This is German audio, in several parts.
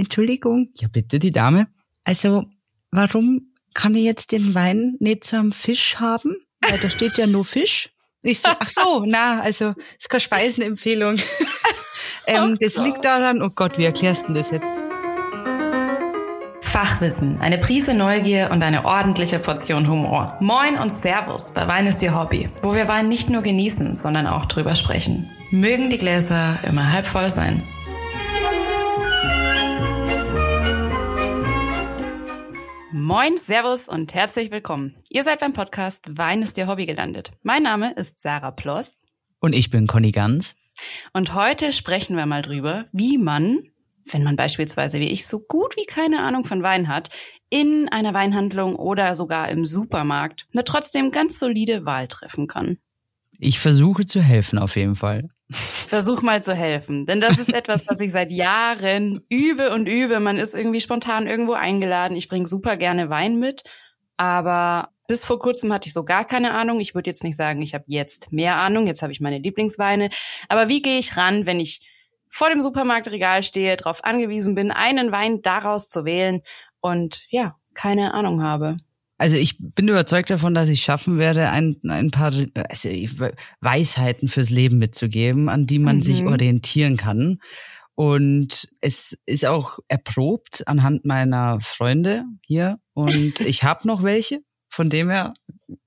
Entschuldigung. Ja, bitte, die Dame. Also, warum kann ich jetzt den Wein nicht zu einem Fisch haben? Weil da steht ja nur Fisch. Ich so, ach so, na, also, ist keine Speisenempfehlung. ähm, das liegt daran, oh Gott, wie erklärst du denn das jetzt? Fachwissen, eine Prise Neugier und eine ordentliche Portion Humor. Moin und Servus bei Wein ist Ihr Hobby, wo wir Wein nicht nur genießen, sondern auch drüber sprechen. Mögen die Gläser immer halb voll sein. Moin, Servus und herzlich willkommen. Ihr seid beim Podcast Wein ist Ihr Hobby gelandet. Mein Name ist Sarah Ploss. Und ich bin Conny Ganz. Und heute sprechen wir mal drüber, wie man, wenn man beispielsweise wie ich so gut wie keine Ahnung von Wein hat, in einer Weinhandlung oder sogar im Supermarkt eine trotzdem ganz solide Wahl treffen kann. Ich versuche zu helfen auf jeden Fall. Versuch mal zu helfen. Denn das ist etwas, was ich seit Jahren übe und übe. Man ist irgendwie spontan irgendwo eingeladen. Ich bringe super gerne Wein mit. Aber bis vor kurzem hatte ich so gar keine Ahnung. Ich würde jetzt nicht sagen, ich habe jetzt mehr Ahnung. Jetzt habe ich meine Lieblingsweine. Aber wie gehe ich ran, wenn ich vor dem Supermarktregal stehe, darauf angewiesen bin, einen Wein daraus zu wählen und ja, keine Ahnung habe? Also ich bin überzeugt davon, dass ich schaffen werde, ein, ein paar also Weisheiten fürs Leben mitzugeben, an die man mhm. sich orientieren kann. Und es ist auch erprobt anhand meiner Freunde hier. Und ich habe noch welche. Von dem her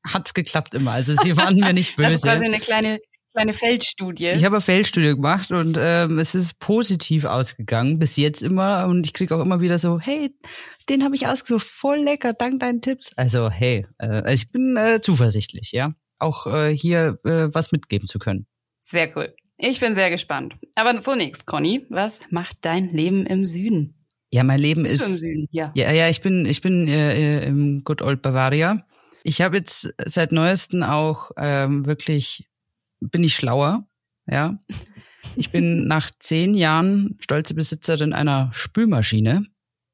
hat's geklappt immer. Also sie waren mir nicht böse. Das ist quasi eine kleine kleine Feldstudie. Ich habe eine Feldstudie gemacht und ähm, es ist positiv ausgegangen, bis jetzt immer. Und ich kriege auch immer wieder so, hey, den habe ich ausgesucht, voll lecker, dank deinen Tipps. Also hey, äh, ich bin äh, zuversichtlich, ja, auch äh, hier äh, was mitgeben zu können. Sehr cool. Ich bin sehr gespannt. Aber zunächst, Conny, was macht dein Leben im Süden? Ja, mein Leben Bist ist. Du im Süden? Ja. Ja, ja, ich bin, ich bin äh, äh im Good Old Bavaria. Ich habe jetzt seit neuesten auch ähm, wirklich bin ich schlauer, ja. Ich bin nach zehn Jahren stolze Besitzerin einer Spülmaschine.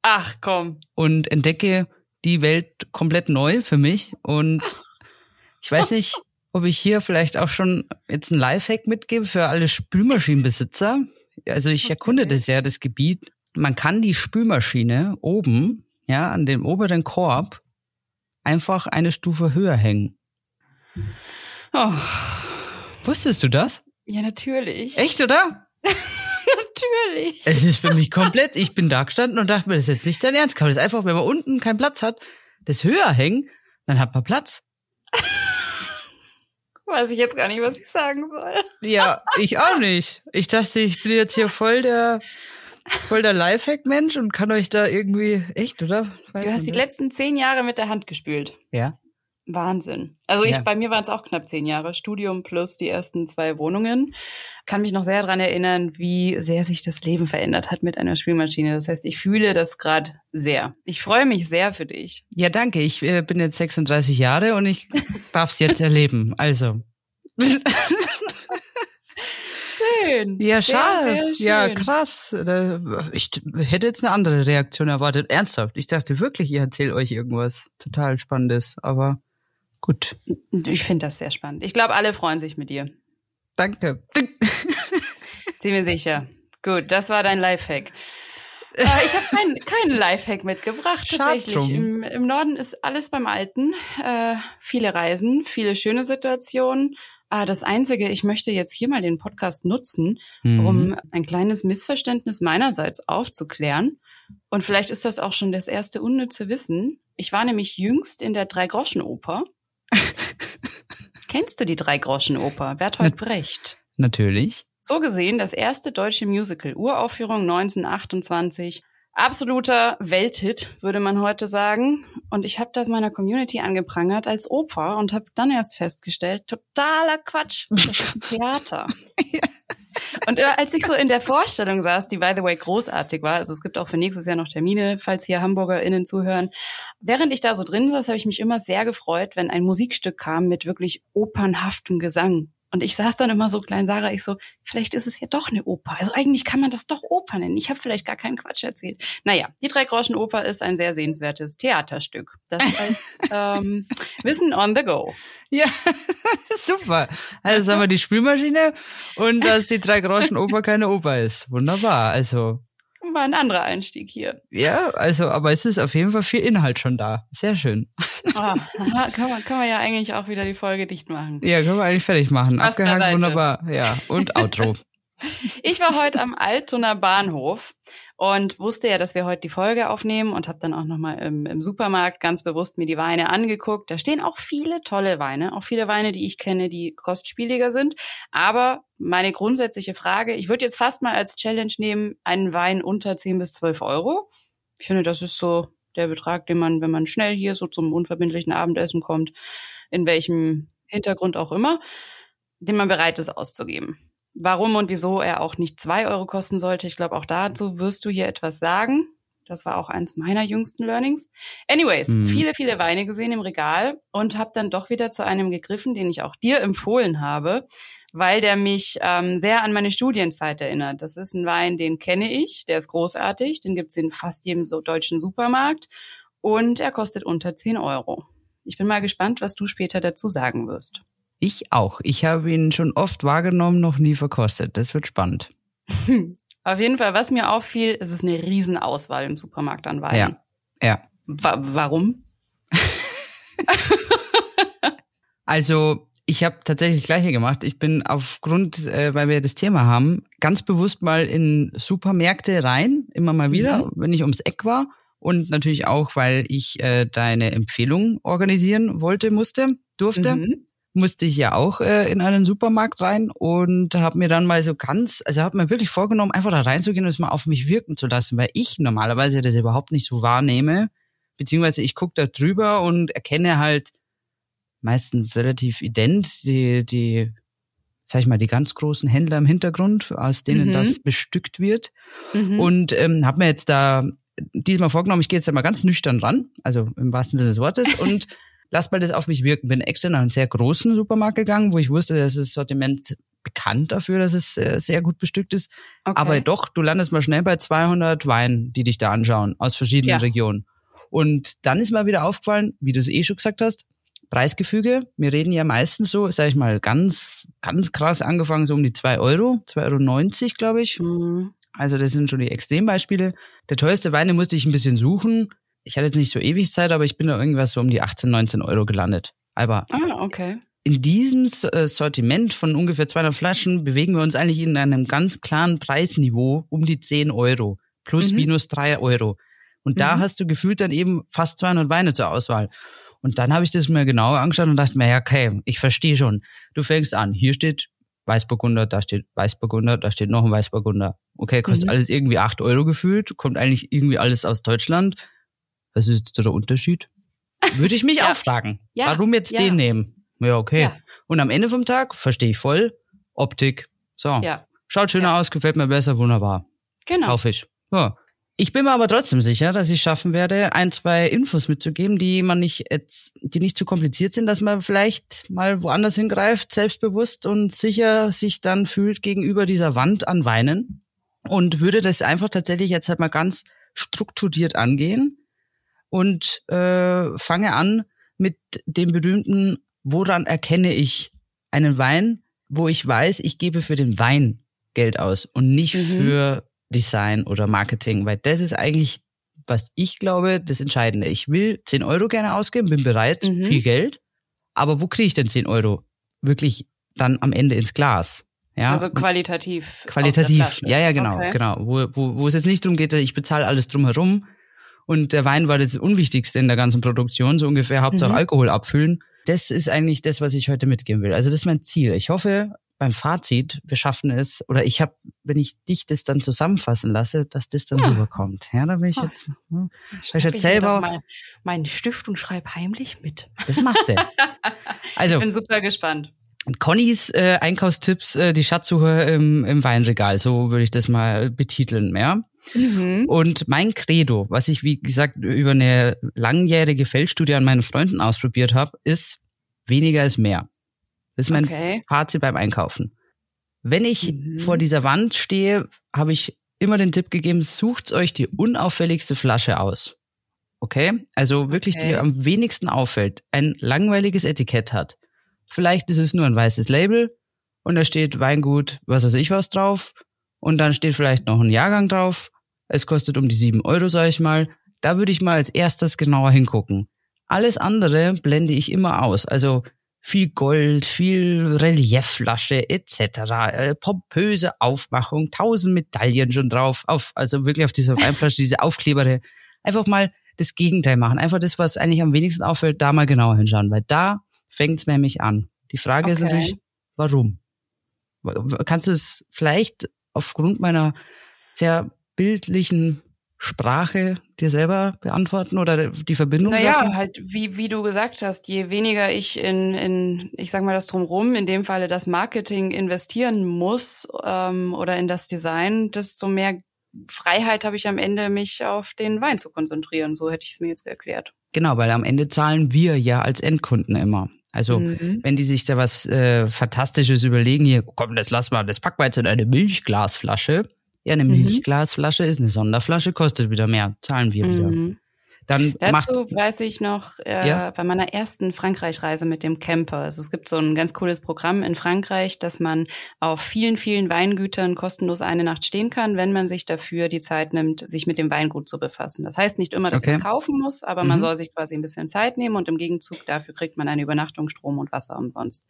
Ach komm. Und entdecke die Welt komplett neu für mich. Und ich weiß nicht, ob ich hier vielleicht auch schon jetzt ein Lifehack mitgebe für alle Spülmaschinenbesitzer. Also ich erkunde das ja, das Gebiet. Man kann die Spülmaschine oben, ja, an dem oberen Korb einfach eine Stufe höher hängen. Oh. Wusstest du das? Ja, natürlich. Echt, oder? natürlich. Es ist für mich komplett, ich bin da gestanden und dachte mir, das ist jetzt nicht dein Ernst. Kann man das einfach, wenn man unten keinen Platz hat, das höher hängen, dann hat man Platz. Weiß ich jetzt gar nicht, was ich sagen soll. Ja, ich auch nicht. Ich dachte, ich bin jetzt hier voll der, voll der Lifehack-Mensch und kann euch da irgendwie, echt, oder? Weiß du hast die letzten zehn Jahre mit der Hand gespült. Ja. Wahnsinn. Also ich, ja. bei mir waren es auch knapp zehn Jahre, Studium plus die ersten zwei Wohnungen. Kann mich noch sehr dran erinnern, wie sehr sich das Leben verändert hat mit einer Spielmaschine. Das heißt, ich fühle das gerade sehr. Ich freue mich sehr für dich. Ja, danke. Ich äh, bin jetzt 36 Jahre und ich darf es jetzt erleben. Also. Schön. Ja, schade. Ja, krass. Ich hätte jetzt eine andere Reaktion erwartet. Ernsthaft. Ich dachte wirklich, ihr erzählt euch irgendwas total Spannendes. Aber Gut. Ich finde das sehr spannend. Ich glaube, alle freuen sich mit dir. Danke. Ziemlich sicher. Gut, das war dein Lifehack. äh, ich habe keinen kein Lifehack mitgebracht, tatsächlich. Im, Im, Norden ist alles beim Alten. Äh, viele Reisen, viele schöne Situationen. Äh, das Einzige, ich möchte jetzt hier mal den Podcast nutzen, mhm. um ein kleines Missverständnis meinerseits aufzuklären. Und vielleicht ist das auch schon das erste unnütze Wissen. Ich war nämlich jüngst in der Drei-Groschen-Oper. Kennst du die Drei-Groschen-Oper? Bertolt Brecht. Natürlich. So gesehen das erste deutsche Musical, Uraufführung 1928. Absoluter Welthit, würde man heute sagen. Und ich habe das meiner Community angeprangert als Oper und habe dann erst festgestellt, totaler Quatsch. Das ist ein Theater. ja. Und äh, als ich so in der Vorstellung saß, die by the way großartig war, also es gibt auch für nächstes Jahr noch Termine, falls hier HamburgerInnen zuhören. Während ich da so drin saß, habe ich mich immer sehr gefreut, wenn ein Musikstück kam mit wirklich opernhaftem Gesang. Und ich saß dann immer so klein, Sarah, ich so, vielleicht ist es ja doch eine Oper. Also eigentlich kann man das doch Oper nennen. Ich habe vielleicht gar keinen Quatsch erzählt. Naja, die Drei-Groschen-Oper ist ein sehr sehenswertes Theaterstück. Das heißt ähm, Wissen on the go. Ja, super. Also sagen wir die Spülmaschine und dass die Drei-Groschen-Oper keine Oper ist. Wunderbar. Also War ein anderer Einstieg hier. Ja, also, aber es ist auf jeden Fall viel Inhalt schon da. Sehr schön. Oh, kann, man, kann man ja eigentlich auch wieder die Folge dicht machen. Ja, können wir eigentlich fertig machen. Spaß Abgehakt, wunderbar. Ja, und Outro. Ich war heute am Altoner Bahnhof und wusste ja, dass wir heute die Folge aufnehmen und habe dann auch nochmal im, im Supermarkt ganz bewusst mir die Weine angeguckt. Da stehen auch viele tolle Weine, auch viele Weine, die ich kenne, die kostspieliger sind. Aber meine grundsätzliche Frage, ich würde jetzt fast mal als Challenge nehmen, einen Wein unter 10 bis 12 Euro. Ich finde, das ist so der Betrag, den man, wenn man schnell hier so zum unverbindlichen Abendessen kommt, in welchem Hintergrund auch immer, den man bereit ist auszugeben warum und wieso er auch nicht zwei Euro kosten sollte. Ich glaube, auch dazu wirst du hier etwas sagen. Das war auch eins meiner jüngsten Learnings. Anyways, mhm. viele, viele Weine gesehen im Regal und habe dann doch wieder zu einem gegriffen, den ich auch dir empfohlen habe, weil der mich ähm, sehr an meine Studienzeit erinnert. Das ist ein Wein, den kenne ich, der ist großartig, den gibt's in fast jedem so deutschen Supermarkt und er kostet unter 10 Euro. Ich bin mal gespannt, was du später dazu sagen wirst. Ich auch. Ich habe ihn schon oft wahrgenommen, noch nie verkostet. Das wird spannend. Auf jeden Fall, was mir auffiel, ist es eine Riesenauswahl im Supermarkt an Weinen. Ja. ja. Wa warum? also, ich habe tatsächlich das Gleiche gemacht. Ich bin aufgrund, äh, weil wir das Thema haben, ganz bewusst mal in Supermärkte rein, immer mal wieder, mhm. wenn ich ums Eck war. Und natürlich auch, weil ich äh, deine Empfehlung organisieren wollte, musste, durfte. Mhm musste ich ja auch äh, in einen Supermarkt rein und habe mir dann mal so ganz, also habe mir wirklich vorgenommen, einfach da reinzugehen und es mal auf mich wirken zu lassen, weil ich normalerweise das überhaupt nicht so wahrnehme, beziehungsweise ich gucke da drüber und erkenne halt meistens relativ ident die, die, sag ich mal, die ganz großen Händler im Hintergrund, aus denen mhm. das bestückt wird. Mhm. Und ähm, habe mir jetzt da diesmal vorgenommen, ich gehe jetzt da mal ganz nüchtern ran, also im wahrsten Sinne des Wortes, und lass mal das auf mich wirken. Bin extra nach einem sehr großen Supermarkt gegangen, wo ich wusste, dass das Sortiment bekannt dafür, dass es äh, sehr gut bestückt ist. Okay. Aber doch, du landest mal schnell bei 200 Weinen, die dich da anschauen, aus verschiedenen ja. Regionen. Und dann ist mir wieder aufgefallen, wie du es eh schon gesagt hast, Preisgefüge. Wir reden ja meistens so, sag ich mal, ganz, ganz krass angefangen, so um die zwei Euro, 2,90 Euro, glaube ich. Mhm. Also das sind schon die Extrembeispiele. Der teuerste Wein, den musste ich ein bisschen suchen ich hatte jetzt nicht so ewig Zeit, aber ich bin da irgendwas so um die 18, 19 Euro gelandet. Aber ah, okay. in diesem äh, Sortiment von ungefähr 200 Flaschen bewegen wir uns eigentlich in einem ganz klaren Preisniveau um die 10 Euro. Plus, mhm. minus 3 Euro. Und mhm. da hast du gefühlt dann eben fast 200 Weine zur Auswahl. Und dann habe ich das mir genauer angeschaut und dachte mir, ja, okay, ich verstehe schon. Du fängst an, hier steht Weißburgunder, da steht Weißburgunder, da steht noch ein Weißburgunder. Okay, kostet mhm. alles irgendwie 8 Euro gefühlt, kommt eigentlich irgendwie alles aus Deutschland was ist jetzt der Unterschied? Würde ich mich ja. auch fragen. Ja. Warum jetzt ja. den nehmen? Ja, okay. Und am Ende vom Tag verstehe ich voll Optik. So. Ja. Schaut schöner aus, gefällt mir besser, wunderbar. Genau. Kaufe ich. Ja. Ich bin mir aber trotzdem sicher, dass ich schaffen werde, ein, zwei Infos mitzugeben, die man nicht jetzt, die nicht zu kompliziert sind, dass man vielleicht mal woanders hingreift, selbstbewusst und sicher sich dann fühlt gegenüber dieser Wand an Weinen und würde das einfach tatsächlich jetzt halt mal ganz strukturiert angehen und äh, fange an mit dem berühmten, woran erkenne ich einen Wein, wo ich weiß, ich gebe für den Wein Geld aus und nicht mhm. für Design oder Marketing, weil das ist eigentlich, was ich glaube, das Entscheidende. Ich will 10 Euro gerne ausgeben, bin bereit, mhm. viel Geld, aber wo kriege ich denn 10 Euro? Wirklich dann am Ende ins Glas. Ja, also qualitativ. Qualitativ, ja, ja, genau, okay. genau. Wo, wo, wo es jetzt nicht darum geht, ich bezahle alles drumherum, und der Wein war das Unwichtigste in der ganzen Produktion, so ungefähr Hauptsache mhm. Alkohol abfüllen. Das ist eigentlich das, was ich heute mitgeben will. Also das ist mein Ziel. Ich hoffe, beim Fazit, wir schaffen es, oder ich habe, wenn ich dich das dann zusammenfassen lasse, dass das dann ja. rüberkommt. Ja, da bin ich oh. jetzt, hm, ich jetzt selber mal meinen Stift und schreibe heimlich mit. Das macht er. Also, ich bin super gespannt. Connys äh, Einkaufstipps, äh, die Schatzsuche im, im Weinregal, so würde ich das mal betiteln, ja. Mhm. Und mein Credo, was ich, wie gesagt, über eine langjährige Feldstudie an meinen Freunden ausprobiert habe, ist, weniger ist mehr. Das ist mein okay. Fazit beim Einkaufen. Wenn ich mhm. vor dieser Wand stehe, habe ich immer den Tipp gegeben, sucht euch die unauffälligste Flasche aus. Okay? Also wirklich okay. die am wenigsten auffällt, ein langweiliges Etikett hat. Vielleicht ist es nur ein weißes Label und da steht Weingut, was weiß ich was drauf und dann steht vielleicht noch ein Jahrgang drauf es kostet um die sieben Euro, sage ich mal. Da würde ich mal als erstes genauer hingucken. Alles andere blende ich immer aus. Also viel Gold, viel Reliefflasche etc., äh, pompöse Aufmachung, tausend Medaillen schon drauf, auf, also wirklich auf dieser Weinflasche, diese Aufklebere. Einfach mal das Gegenteil machen. Einfach das, was eigentlich am wenigsten auffällt, da mal genauer hinschauen, weil da fängt's nämlich an. Die Frage okay. ist natürlich, warum? Kannst du es vielleicht aufgrund meiner sehr bildlichen Sprache dir selber beantworten oder die Verbindung? Naja, treffen? halt wie, wie du gesagt hast, je weniger ich in, in, ich sag mal das drumrum, in dem Falle das Marketing investieren muss ähm, oder in das Design, desto mehr Freiheit habe ich am Ende, mich auf den Wein zu konzentrieren. So hätte ich es mir jetzt erklärt. Genau, weil am Ende zahlen wir ja als Endkunden immer. Also mhm. wenn die sich da was äh, Fantastisches überlegen, hier, komm, das lass mal, das packen wir jetzt in eine Milchglasflasche. Ja, eine mhm. Milchglasflasche ist eine Sonderflasche, kostet wieder mehr, zahlen wir wieder. Mhm. Dann Dazu weiß ich noch äh, ja? bei meiner ersten Frankreich-Reise mit dem Camper. Also es gibt so ein ganz cooles Programm in Frankreich, dass man auf vielen, vielen Weingütern kostenlos eine Nacht stehen kann, wenn man sich dafür die Zeit nimmt, sich mit dem Weingut zu befassen. Das heißt nicht immer, dass okay. man kaufen muss, aber mhm. man soll sich quasi ein bisschen Zeit nehmen und im Gegenzug dafür kriegt man eine Übernachtung, Strom und Wasser umsonst.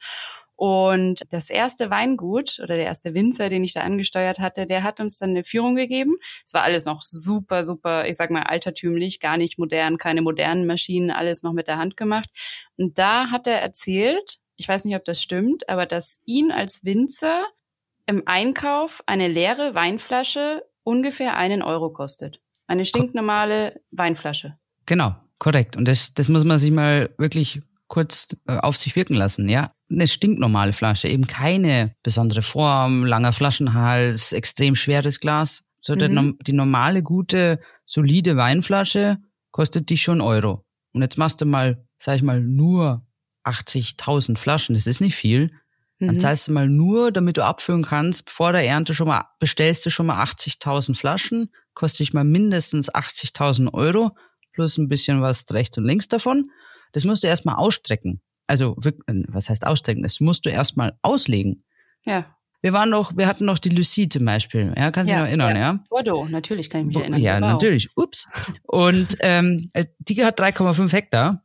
Und das erste Weingut oder der erste Winzer, den ich da angesteuert hatte, der hat uns dann eine Führung gegeben. Es war alles noch super, super, ich sag mal altertümlich, gar nicht modern, keine modernen Maschinen, alles noch mit der Hand gemacht. Und da hat er erzählt, ich weiß nicht, ob das stimmt, aber dass ihn als Winzer im Einkauf eine leere Weinflasche ungefähr einen Euro kostet. Eine stinknormale Weinflasche. Genau, korrekt. Und das, das muss man sich mal wirklich kurz äh, auf sich wirken lassen, ja. Eine stinknormale Flasche, eben keine besondere Form, langer Flaschenhals, extrem schweres Glas. So mhm. die normale, gute, solide Weinflasche kostet dich schon Euro. Und jetzt machst du mal, sag ich mal, nur 80.000 Flaschen, das ist nicht viel. Dann mhm. zahlst du mal nur, damit du abfüllen kannst, vor der Ernte schon mal, bestellst du schon mal 80.000 Flaschen, kostet dich mal mindestens 80.000 Euro, plus ein bisschen was rechts und links davon. Das musst du erstmal ausstrecken. Also, was heißt ausstrecken? Das musst du erstmal auslegen. Ja. Wir waren noch, wir hatten noch die Lucie zum Beispiel. Ja, kannst du ja, dich noch erinnern, ja? ja? Bordeaux, natürlich kann ich mich erinnern. Ja, wow. natürlich. Ups. Und ähm, äh, die hat 3,5 Hektar.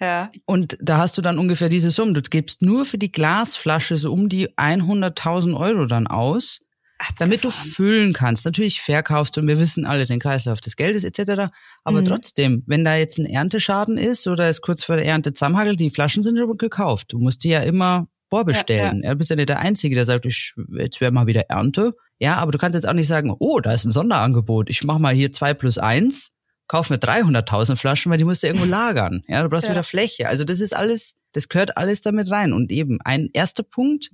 Ja. Und da hast du dann ungefähr diese Summe. Du gibst nur für die Glasflasche so um die 100.000 Euro dann aus. Abgefahren. damit du füllen kannst. Natürlich verkaufst du, und wir wissen alle den Kreislauf des Geldes etc. Aber mhm. trotzdem, wenn da jetzt ein Ernteschaden ist oder es kurz vor der Ernte zusammenhagelt, die Flaschen sind schon gekauft. Du musst die ja immer vorbestellen. Ja, ja. Du bist ja nicht der Einzige, der sagt, ich, jetzt wäre mal wieder Ernte. Ja, aber du kannst jetzt auch nicht sagen, oh, da ist ein Sonderangebot. Ich mach mal hier zwei plus eins, kauf mir 300.000 Flaschen, weil die musst du irgendwo lagern. Ja, du brauchst ja. wieder Fläche. Also das ist alles, das gehört alles damit rein. Und eben ein erster Punkt,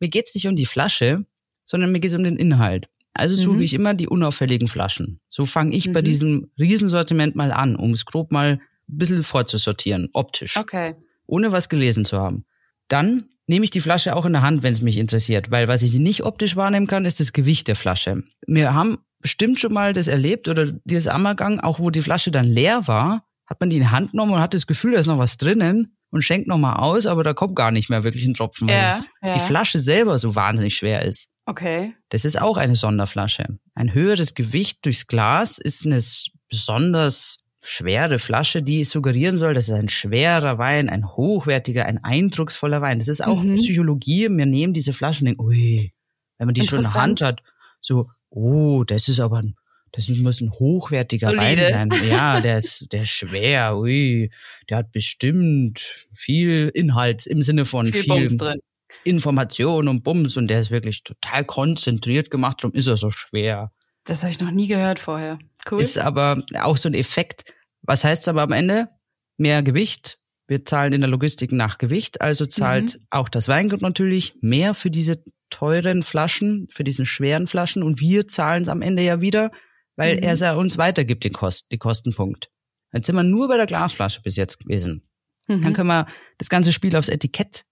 mir geht's nicht um die Flasche, sondern mir geht es um den Inhalt. Also suche mhm. ich immer die unauffälligen Flaschen. So fange ich mhm. bei diesem Riesensortiment mal an, um es grob mal ein bisschen vorzusortieren, optisch. Okay. Ohne was gelesen zu haben. Dann nehme ich die Flasche auch in der Hand, wenn es mich interessiert, weil was ich nicht optisch wahrnehmen kann, ist das Gewicht der Flasche. Wir haben bestimmt schon mal das erlebt oder dieses Ammergang, auch wo die Flasche dann leer war, hat man die in die Hand genommen und hat das Gefühl, da ist noch was drinnen und schenkt noch mal aus, aber da kommt gar nicht mehr wirklich ein Tropfen, weil ja, ja. die Flasche selber so wahnsinnig schwer ist. Okay. Das ist auch eine Sonderflasche. Ein höheres Gewicht durchs Glas ist eine besonders schwere Flasche, die suggerieren soll, das ist ein schwerer Wein, ein hochwertiger, ein eindrucksvoller Wein. Das ist auch mhm. Psychologie. Wir nehmen diese Flaschen und denken, ui, wenn man die schon in der Hand hat, so, oh, das ist aber ein, das muss ein hochwertiger Solide. Wein sein. Ja, der ist, der ist schwer, ui, der hat bestimmt viel Inhalt im Sinne von viel, viel drin. Information und Bums und der ist wirklich total konzentriert gemacht, darum ist er so schwer. Das habe ich noch nie gehört vorher. Cool. Ist aber auch so ein Effekt. Was heißt es aber am Ende? Mehr Gewicht. Wir zahlen in der Logistik nach Gewicht, also zahlt mhm. auch das Weingut natürlich mehr für diese teuren Flaschen, für diesen schweren Flaschen und wir zahlen es am Ende ja wieder, weil mhm. er es ja uns weitergibt, den, Kost, den Kostenpunkt. Jetzt sind wir nur bei der Glasflasche bis jetzt gewesen. Mhm. Dann können wir das ganze Spiel aufs Etikett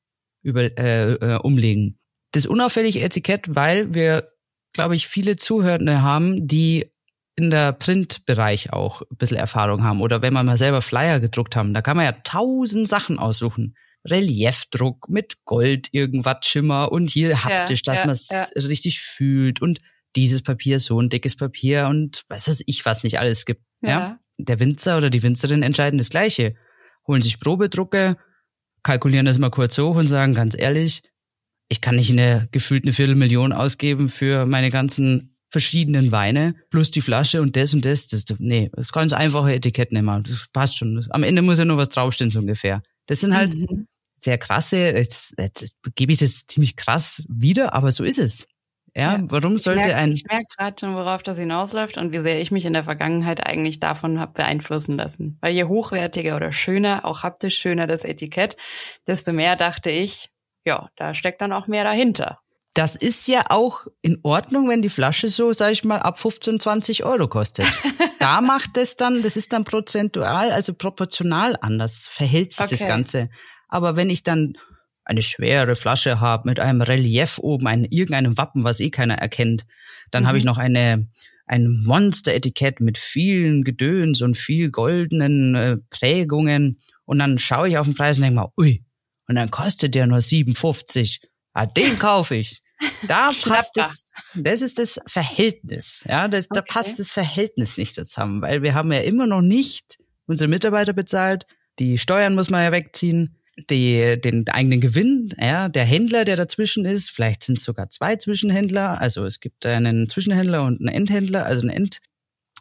über, äh, äh, umlegen. Das unauffällige Etikett, weil wir, glaube ich, viele Zuhörende haben, die in der Printbereich auch ein bisschen Erfahrung haben oder wenn man mal selber Flyer gedruckt haben, da kann man ja tausend Sachen aussuchen. Reliefdruck mit Gold, irgendwas Schimmer und hier haptisch, ja, dass ja, man es ja. richtig fühlt und dieses Papier, so ein dickes Papier und was weiß ich, was nicht alles gibt. Ja. Ja. Der Winzer oder die Winzerin entscheiden das Gleiche. Holen sich Probedrucke, kalkulieren das mal kurz hoch und sagen, ganz ehrlich, ich kann nicht eine gefühlt eine Viertelmillion ausgeben für meine ganzen verschiedenen Weine, plus die Flasche und das und das. das nee, das ganz einfache Etikett nehmen. Das passt schon. Am Ende muss ja nur was draufstehen, so ungefähr. Das sind halt Mhm. sehr krasse, jetzt, jetzt gebe ich das ziemlich krass wieder, aber so ist es. Ja, Ja, warum Ich sollte merke ein, merk gerade schon, worauf das hinausläuft und wie sehr ich mich in der Vergangenheit eigentlich davon habe beeinflussen lassen. Weil je hochwertiger oder schöner, auch haptisch schöner das Etikett, desto mehr dachte ich, ja, da steckt dann auch mehr dahinter. das ist ja auch in Ordnung, wenn die Flasche so, sag ich mal, ab 15, 20 Euro kostet. da macht es dann, das ist dann prozentual, also proportional anders, verhält sich das Okay. Ganze. Aber wenn ich dann eine schwere Flasche habe mit einem Relief oben, ein, irgendeinem Wappen, was eh keiner erkennt, dann Mhm. habe ich noch eine ein Monster-Etikett mit vielen Gedöns und viel goldenen äh, Prägungen und dann schaue ich auf den Preis und denke mal, ui, und dann kostet der nur 57. Ah, den kaufe ich. Da passt Schnapper. das, ist das Verhältnis. Ja, das, da Okay. passt das Verhältnis nicht zusammen, weil wir haben ja immer noch nicht unsere Mitarbeiter bezahlt. Die Steuern muss man ja wegziehen, die, den eigenen Gewinn, ja, der Händler, der dazwischen ist, vielleicht sind es sogar zwei Zwischenhändler. Also es gibt einen Zwischenhändler und einen Endhändler, also einen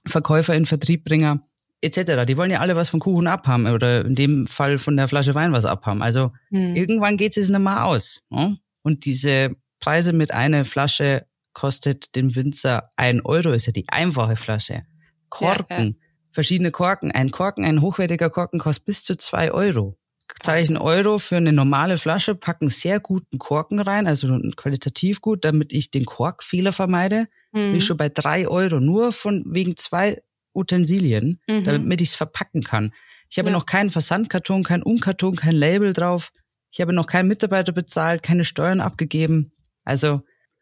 Endverkäufer, einen Vertriebbringer etc. Die wollen ja alle was vom Kuchen abhaben oder in dem Fall von der Flasche Wein was abhaben. Also Hm. irgendwann geht es mehr aus. Ne? Und diese Preise mit einer Flasche kostet dem Winzer ein Euro, ist ja die einfache Flasche. Korken, verschiedene Korken. Ein Korken, ein hochwertiger Korken kostet bis zu zwei Euro. Zahle ich einen Euro für eine normale Flasche, packen sehr guten Korken rein, also qualitativ gut, damit ich den Korkfehler vermeide. Bin Mhm. ich schon bei drei Euro, nur von wegen zwei Utensilien, Mhm. damit ich es verpacken kann. Ich habe Ja. noch keinen Versandkarton, keinen Umkarton, kein Label drauf. Ich habe noch keinen Mitarbeiter bezahlt, keine Steuern abgegeben. Also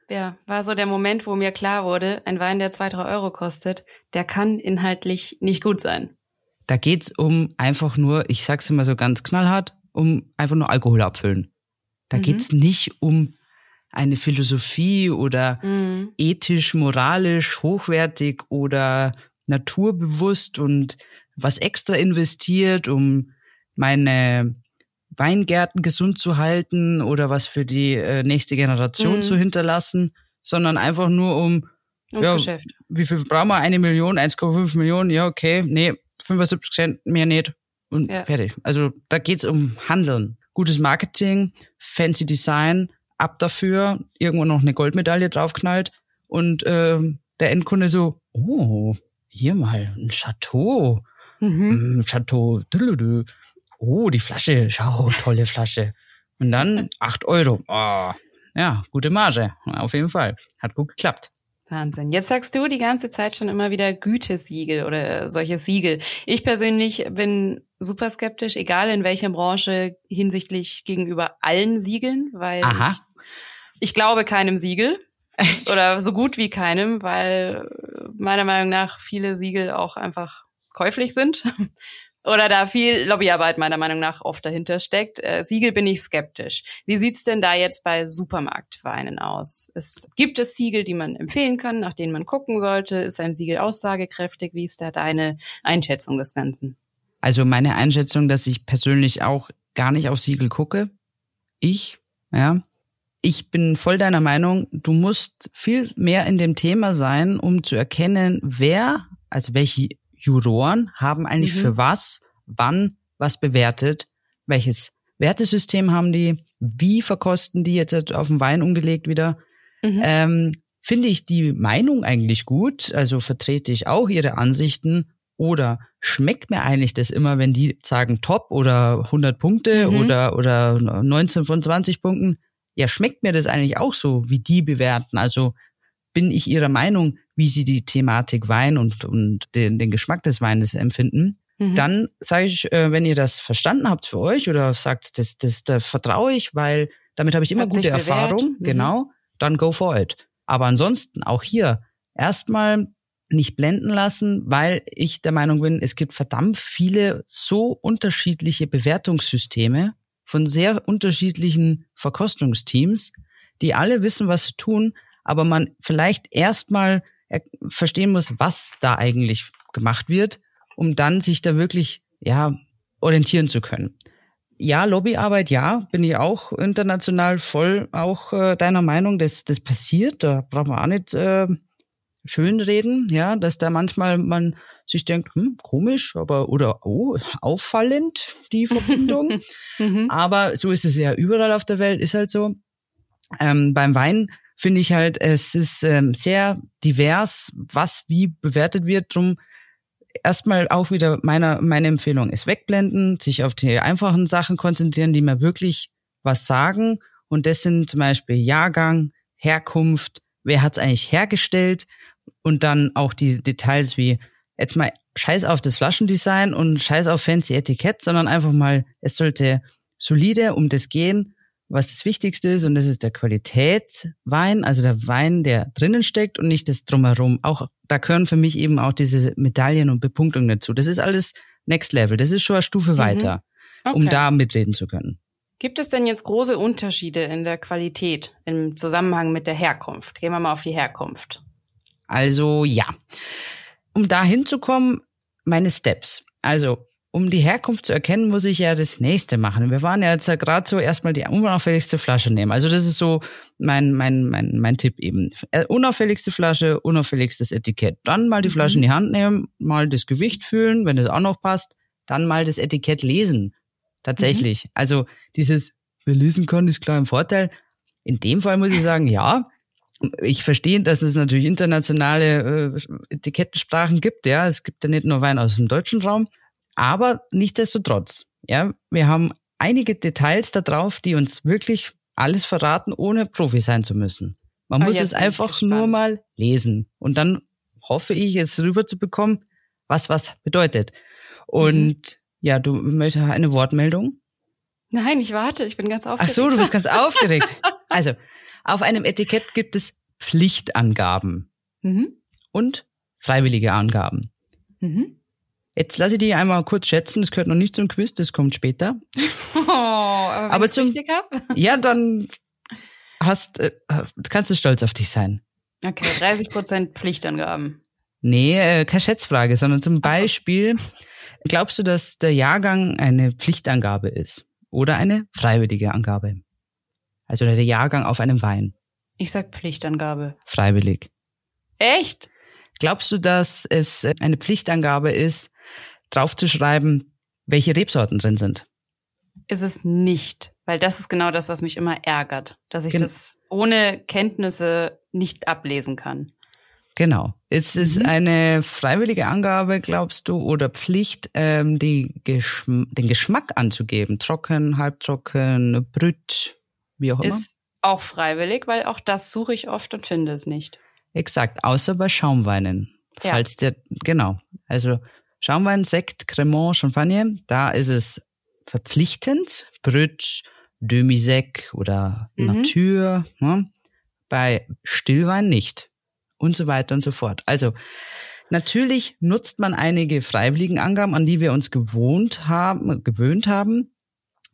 Ja, war so der Moment, wo mir klar wurde, ein Wein, der zwei, drei Euro kostet, der kann inhaltlich nicht gut sein. Da geht's um einfach nur, ich sag's immer so ganz knallhart, um einfach nur Alkohol abfüllen. Da Mhm. geht's nicht um eine Philosophie oder Mhm. ethisch, moralisch, hochwertig oder naturbewusst und was extra investiert, um meine Weingärten gesund zu halten oder was für die äh, nächste Generation Mhm. zu hinterlassen, sondern einfach nur um, Ums Ja. Geschäft. wie viel brauchen wir? Eine Million, 1,5 Millionen, ja, okay, nee, 75 Cent mehr nicht und Ja. fertig. Also da geht's um Handeln. Gutes Marketing, fancy Design, ab dafür, irgendwo noch eine Goldmedaille draufknallt und ähm, der Endkunde so, oh, hier mal ein Chateau, Mhm. mm, Chateau, oh, die Flasche, schau, tolle Flasche. Und dann acht Euro, oh, ja, gute Marge, auf jeden Fall, hat gut geklappt. Wahnsinn. Jetzt sagst du die ganze Zeit schon immer wieder Gütesiegel oder solche Siegel. Ich persönlich bin super skeptisch, egal in welcher Branche hinsichtlich gegenüber allen Siegeln, weil ich, ich glaube keinem Siegel oder so gut wie keinem, weil meiner Meinung nach viele Siegel auch einfach käuflich sind oder da viel Lobbyarbeit meiner Meinung nach oft dahinter steckt. Äh, Siegel bin ich skeptisch. Wie sieht's denn da jetzt bei Supermarktweinen aus? Es gibt es Siegel, die man empfehlen kann, nach denen man gucken sollte. Ist ein Siegel aussagekräftig? Wie ist da deine Einschätzung des Ganzen? Also meine Einschätzung, dass ich persönlich auch gar nicht auf Siegel gucke. Ich, ja. Ich bin voll deiner Meinung, du musst viel mehr in dem Thema sein, um zu erkennen, wer, also welche Juroren haben eigentlich Mhm. für was, wann was bewertet, welches Wertesystem haben die, wie verkosten die jetzt auf den Wein umgelegt wieder. Mhm. Ähm, finde ich die Meinung eigentlich gut, also vertrete ich auch ihre Ansichten oder schmeckt mir eigentlich das immer, wenn die sagen top oder 100 Punkte Mhm. oder, oder 19 von 20 Punkten? Ja, schmeckt mir das eigentlich auch so, wie die bewerten? Also bin ich ihrer Meinung, wie sie die Thematik Wein und, und den, den Geschmack des Weines empfinden? Mhm. Dann sage ich, äh, wenn ihr das verstanden habt für euch oder sagt, das, das, da vertraue ich, weil damit habe ich immer Hat gute. Erfahrung, Mhm. genau, dann go for it. Aber ansonsten auch hier erstmal nicht blenden lassen, weil ich der Meinung bin, es gibt verdammt viele so unterschiedliche Bewertungssysteme von sehr unterschiedlichen Verkostungsteams, die alle wissen, was sie tun, aber man vielleicht erstmal verstehen muss, was da eigentlich gemacht wird, um dann sich da wirklich, ja, orientieren zu können. Ja, Lobbyarbeit, ja, bin ich auch international voll auch äh, deiner Meinung, dass das passiert. Da braucht man auch nicht äh, schönreden, ja, dass da manchmal man sich denkt, hm, komisch, aber oder oh, auffallend die Verbindung. Mhm. aber so ist es ja überall auf der Welt, ist halt so. Ähm, beim Wein finde ich halt, es ist ähm, sehr divers, was wie bewertet wird. Drum erstmal auch wieder meine, meine Empfehlung ist wegblenden, sich auf die einfachen Sachen konzentrieren, die mir wirklich was sagen. Und das sind zum Beispiel Jahrgang, Herkunft, wer hat es eigentlich hergestellt und dann auch die Details wie jetzt mal scheiß auf das Flaschendesign und scheiß auf fancy Etikett, sondern einfach mal, es sollte solide um das gehen, was das Wichtigste ist und das ist der Qualitätswein, also der Wein, der drinnen steckt und nicht das drumherum. Auch da gehören für mich eben auch diese Medaillen und Bepunktungen dazu. Das ist alles Next Level. Das ist schon eine Stufe mhm. weiter, okay. um da mitreden zu können. Gibt es denn jetzt große Unterschiede in der Qualität im Zusammenhang mit der Herkunft? Gehen wir mal auf die Herkunft. Also ja. Um da hinzukommen, meine Steps. Also um die Herkunft zu erkennen, muss ich ja das nächste machen. Wir waren ja jetzt ja gerade so erstmal die unauffälligste Flasche nehmen. Also das ist so mein, mein, mein, mein Tipp eben. Äh, unauffälligste Flasche, unauffälligstes Etikett. Dann mal die mhm. Flasche in die Hand nehmen, mal das Gewicht fühlen, wenn das auch noch passt. Dann mal das Etikett lesen. Tatsächlich. Mhm. Also dieses, wer lesen kann, ist klar ein Vorteil. In dem Fall muss ich sagen, ja, ich verstehe, dass es natürlich internationale äh, Etikettensprachen gibt. Ja, es gibt ja nicht nur Wein aus dem deutschen Raum. Aber nichtsdestotrotz, ja, wir haben einige Details da drauf, die uns wirklich alles verraten, ohne Profi sein zu müssen. Man oh, muss es einfach nur mal lesen. Und dann hoffe ich, es rüber zu bekommen, was was bedeutet. Und mhm. ja, du möchtest eine Wortmeldung? Nein, ich warte, ich bin ganz aufgeregt. Ach so, du bist ganz aufgeregt. Also, auf einem Etikett gibt es Pflichtangaben mhm. und freiwillige Angaben. Mhm. Jetzt lasse ich dich einmal kurz schätzen, das gehört noch nicht zum Quiz, das kommt später. Oh, aber, aber zum, richtig hab? Ja, dann hast, äh, kannst du stolz auf dich sein. Okay, 30 Prozent Pflichtangaben. Nee, äh, keine Schätzfrage, sondern zum Beispiel, so. glaubst du, dass der Jahrgang eine Pflichtangabe ist oder eine freiwillige Angabe? Also der Jahrgang auf einem Wein. Ich sag Pflichtangabe. Freiwillig. Echt? Glaubst du, dass es eine Pflichtangabe ist, draufzuschreiben, welche Rebsorten drin sind? Ist es nicht, weil das ist genau das, was mich immer ärgert, dass ich Gen das ohne Kenntnisse nicht ablesen kann. Genau. Ist es mhm. eine freiwillige Angabe, glaubst du, oder Pflicht, ähm, die Geschm den Geschmack anzugeben? Trocken, halbtrocken, brüt, wie auch immer? Ist auch freiwillig, weil auch das suche ich oft und finde es nicht. Exakt, außer bei Schaumweinen. Ja. Falls der, genau. Also Schaumwein, Sekt, Cremant, Champagner, da ist es verpflichtend. Brüt, Demi-Sec oder mhm. Natur. Ne? Bei Stillwein nicht. Und so weiter und so fort. Also, natürlich nutzt man einige freiwilligen Angaben, an die wir uns gewohnt haben, gewöhnt haben.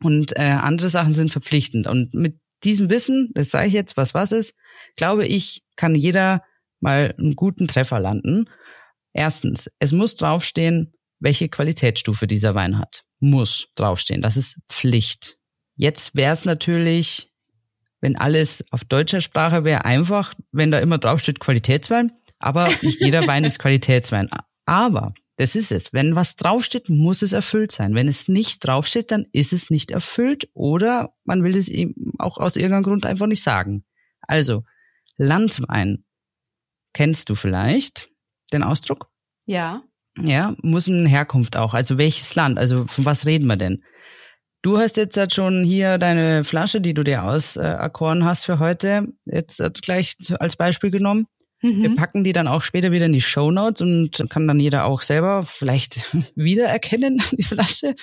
Und äh, andere Sachen sind verpflichtend. Und mit diesem Wissen, das sage ich jetzt, was was ist, glaube ich, kann jeder mal einen guten Treffer landen. Erstens, es muss draufstehen, welche Qualitätsstufe dieser Wein hat. Muss draufstehen. Das ist Pflicht. Jetzt wäre es natürlich, wenn alles auf deutscher Sprache wäre, einfach, wenn da immer draufsteht Qualitätswein. Aber nicht jeder Wein ist Qualitätswein. Aber das ist es. Wenn was draufsteht, muss es erfüllt sein. Wenn es nicht draufsteht, dann ist es nicht erfüllt oder man will es eben auch aus irgendeinem Grund einfach nicht sagen. Also, Landwein kennst du vielleicht den Ausdruck? Ja. Ja, muss eine Herkunft auch. Also welches Land? Also von was reden wir denn? Du hast jetzt halt schon hier deine Flasche, die du dir auserkoren hast für heute, jetzt gleich als Beispiel genommen. Mhm. Wir packen die dann auch später wieder in die Show Notes und kann dann jeder auch selber vielleicht wiedererkennen, die Flasche,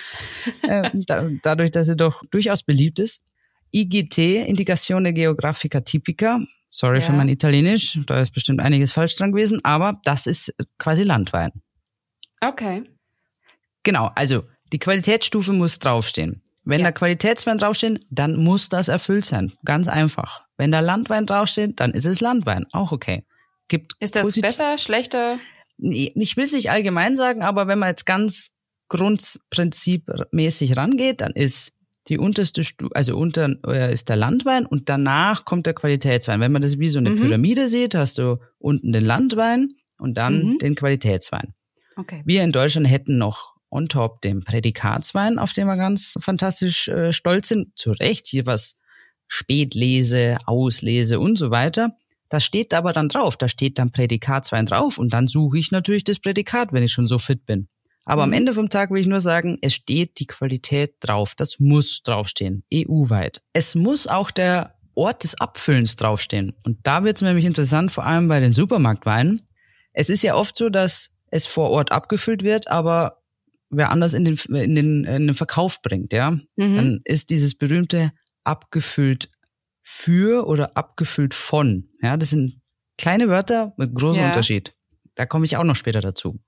äh, da, dadurch, dass sie doch durchaus beliebt ist. IGT, Indicazione Geographica Typica, Sorry ja. für mein Italienisch, da ist bestimmt einiges falsch dran gewesen, aber das ist quasi Landwein. Okay. Genau, also die Qualitätsstufe muss draufstehen. Wenn Ja. da Qualitätswein draufsteht, dann muss das erfüllt sein. Ganz einfach. Wenn da Landwein draufsteht, dann ist es Landwein. Auch okay. Gibt Ist das besser, schlechter? Ich will es nicht allgemein sagen, aber wenn man jetzt ganz grundprinzipmäßig rangeht, dann ist die unterste Stufe, also unter äh, ist der Landwein und danach kommt der Qualitätswein. Wenn man das wie so eine Mhm. Pyramide sieht, hast du unten den Landwein und dann Mhm. den Qualitätswein. Okay. Wir in Deutschland hätten noch on top den Prädikatswein, auf den wir ganz fantastisch äh, stolz sind. Zu Recht, hier was Spätlese, Auslese und so weiter. Das steht aber dann drauf. Da steht dann Prädikatswein drauf und dann suche ich natürlich das Prädikat, wenn ich schon so fit bin. Aber am Mhm. Ende vom Tag will ich nur sagen, es steht die Qualität drauf. Das muss draufstehen, EU-weit. Es muss auch der Ort des Abfüllens draufstehen. Und da wird es nämlich interessant, vor allem bei den Supermarktweinen. Es ist ja oft so, dass es vor Ort abgefüllt wird, aber wer anders in den, in den, in den Verkauf bringt, ja, Mhm. dann ist dieses berühmte abgefüllt für oder abgefüllt von. Ja, das sind kleine Wörter mit großem Ja. Unterschied. Da komme ich auch noch später dazu.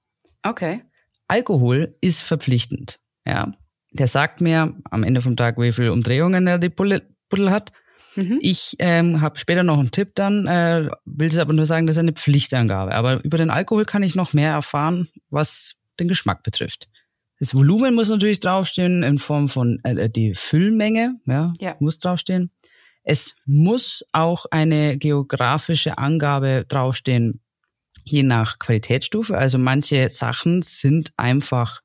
Okay. Alkohol ist verpflichtend. Ja, der sagt mir am Ende vom Tag, wie viel Umdrehungen er die Buddel hat. Mhm. Ich ähm, habe später noch einen Tipp dann, äh, will es aber nur sagen, das ist eine Pflichtangabe. Aber über den Alkohol kann ich noch mehr erfahren, was den Geschmack betrifft. Das Volumen muss natürlich draufstehen in Form von äh, die Füllmenge, ja, Ja. muss draufstehen. Es muss auch eine geografische Angabe draufstehen, je nach Qualitätsstufe. Also manche Sachen sind einfach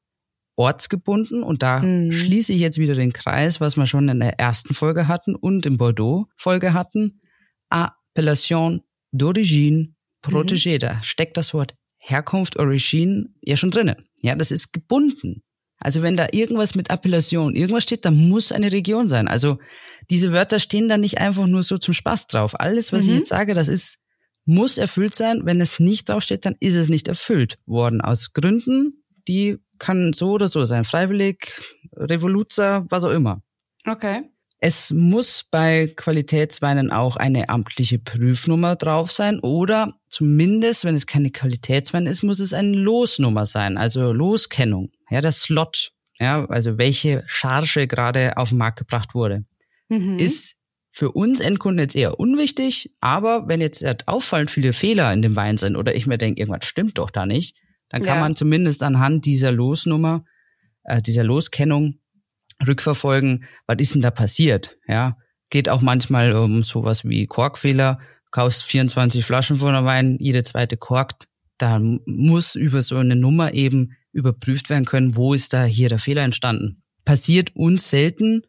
ortsgebunden und da Mhm. schließe ich jetzt wieder den Kreis, was wir schon in der ersten Folge hatten und im Bordeaux-Folge hatten. Appellation d'origine protégée. Da steckt das Wort Herkunft, Origine ja schon drinnen. Ja, das ist gebunden. Also wenn da irgendwas mit Appellation, irgendwas steht, da muss eine Region sein. Also diese Wörter stehen da nicht einfach nur so zum Spaß drauf. Alles, was ich Mhm. jetzt sage, das ist, muss erfüllt sein. Wenn es nicht draufsteht, dann ist es nicht erfüllt worden. Aus Gründen, die kann so oder so sein. Freiwillig, Revoluzer, was auch immer. Okay. Es muss bei Qualitätsweinen auch eine amtliche Prüfnummer drauf sein oder zumindest, wenn es keine Qualitätswein ist, muss es eine Losnummer sein, also Loskennung. Ja, der Slot, ja, also welche Charge gerade auf den Markt gebracht wurde, Mhm. ist für uns Endkunden jetzt eher unwichtig, aber wenn jetzt halt auffallend viele Fehler in dem Wein sind oder ich mir denke, irgendwas stimmt doch da nicht, dann kann Ja. man zumindest anhand dieser Losnummer, äh, dieser Loskennung rückverfolgen, was ist denn da passiert? Ja, geht auch manchmal um sowas wie Korkfehler. Kaufst 24 Flaschen von der Wein, jede zweite korkt. Da muss über so eine Nummer eben überprüft werden können, wo ist da hier der Fehler entstanden. Passiert uns selten,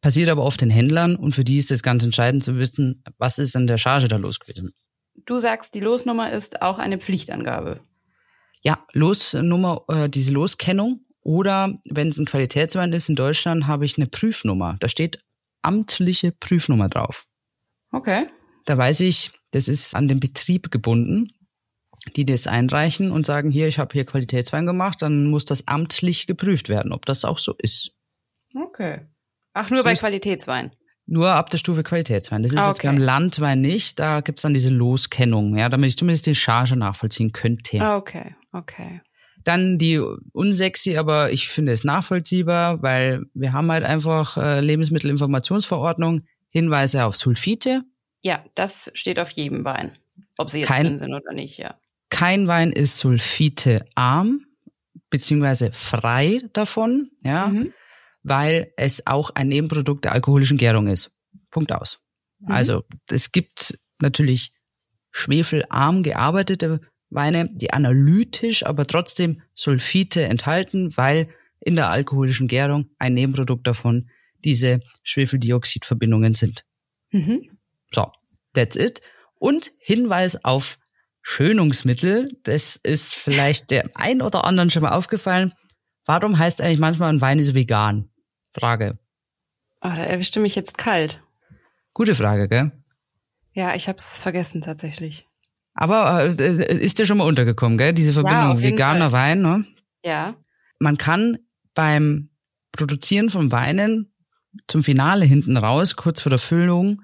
passiert aber oft den Händlern und für die ist es ganz entscheidend zu wissen, was ist an der Charge da los gewesen. Du sagst, die Losnummer ist auch eine Pflichtangabe. Ja, Losnummer, äh, diese Loskennung oder wenn es ein Qualitätswein ist in Deutschland, habe ich eine Prüfnummer. Da steht amtliche Prüfnummer drauf. Okay. Da weiß ich, das ist an den Betrieb gebunden, die das einreichen und sagen, hier, ich habe hier Qualitätswein gemacht, dann muss das amtlich geprüft werden, ob das auch so ist. Okay. Ach, nur bei Das- Qualitätswein. Nur ab der Stufe Qualitätswein. Das ist Ah, jetzt okay. beim Landwein nicht. Da gibt's dann diese Loskennung, ja, damit ich zumindest die Charge nachvollziehen könnte. Ah, Okay, okay. Dann die unsexy, aber ich finde es nachvollziehbar, weil wir haben halt einfach äh, Lebensmittelinformationsverordnung, Hinweise auf Sulfite. Ja, das steht auf jedem Wein. Ob sie jetzt Kein- drin sind oder nicht, ja. Kein Wein ist sulfitearm, beziehungsweise frei davon, ja, Mhm. Weil es auch ein Nebenprodukt der alkoholischen Gärung ist. Punkt aus. Mhm. Also es gibt natürlich schwefelarm gearbeitete Weine, die analytisch, aber trotzdem Sulfite enthalten, weil in der alkoholischen Gärung ein Nebenprodukt davon diese Schwefeldioxidverbindungen sind. Mhm. So, that's it. Und Hinweis auf Schönungsmittel. Das ist vielleicht der ein oder anderen schon mal aufgefallen. Warum heißt eigentlich manchmal ein Wein ist vegan? Frage. Ah, da erwischte mich jetzt kalt. Gute Frage, gell? Ja, ich hab's vergessen tatsächlich. Aber äh, ist dir schon mal untergekommen, gell? Diese Verbindung jeden veganer Wein, ne? Ja. Man kann beim Produzieren von Weinen zum Finale hinten raus, kurz vor der Füllung,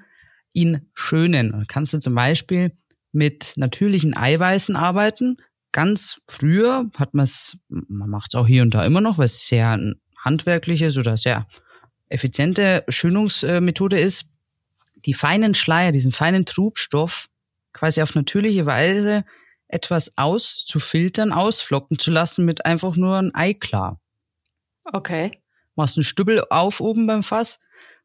ihn schönen. Dann kannst du zum Beispiel mit natürlichen Eiweißen arbeiten. Ganz früher hat man es, man macht es auch hier und da immer noch, weil es sehr handwerkliches oder sehr effiziente Schönungsmethode ist, die feinen Schleier, diesen feinen Trubstoff quasi auf natürliche Weise etwas auszufiltern, ausflocken zu lassen mit einfach nur ein Eiklar. Okay. Machst einen Stübbel auf oben beim Fass,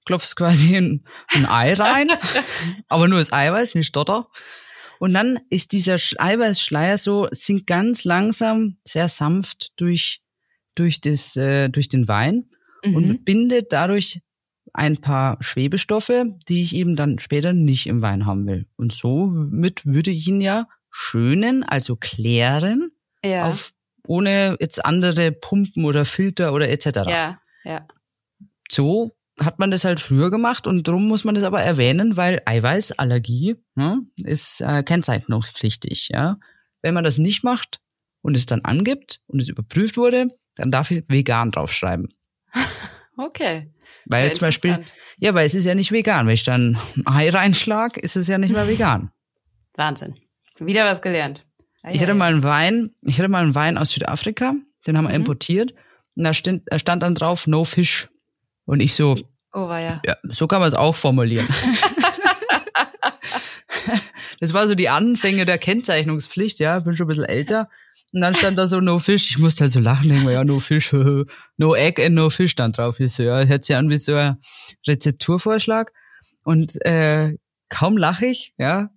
klopfst quasi ein, ein Ei rein, aber nur das Eiweiß, nicht Stotter. Und dann ist dieser Eiweißschleier so, sinkt ganz langsam, sehr sanft durch, durch, das, äh, durch den Wein mhm. und bindet dadurch ein paar Schwebestoffe, die ich eben dann später nicht im Wein haben will. Und somit würde ich ihn ja schönen, also klären, ja. auf, ohne jetzt andere Pumpen oder Filter oder etc. Ja, ja. So hat man das halt früher gemacht und darum muss man das aber erwähnen, weil Eiweißallergie ne, ist äh, kennzeichnungspflichtig. Ja, wenn man das nicht macht und es dann angibt und es überprüft wurde, dann darf ich vegan draufschreiben. Okay. Weil zum Beispiel, ja, weil es ist ja nicht vegan. Wenn ich dann ein Ei reinschlag, ist es ja nicht mehr vegan. Wahnsinn. Wieder was gelernt. Ei, ich hatte mal einen Wein, ich hatte mal einen Wein aus Südafrika, den haben wir mhm. importiert. Und da stand, da stand dann drauf No Fish. Und ich so, oh, war ja. ja so kann man es auch formulieren. das war so die Anfänge der Kennzeichnungspflicht, ja, bin schon ein bisschen älter. Und dann stand da so No Fish. Ich musste halt so lachen, denke mir, ja, No Fish, No Egg and No Fish stand drauf. Ich so, ja, hört sich an wie so ein Rezepturvorschlag. Und äh, kaum lache ich, ja,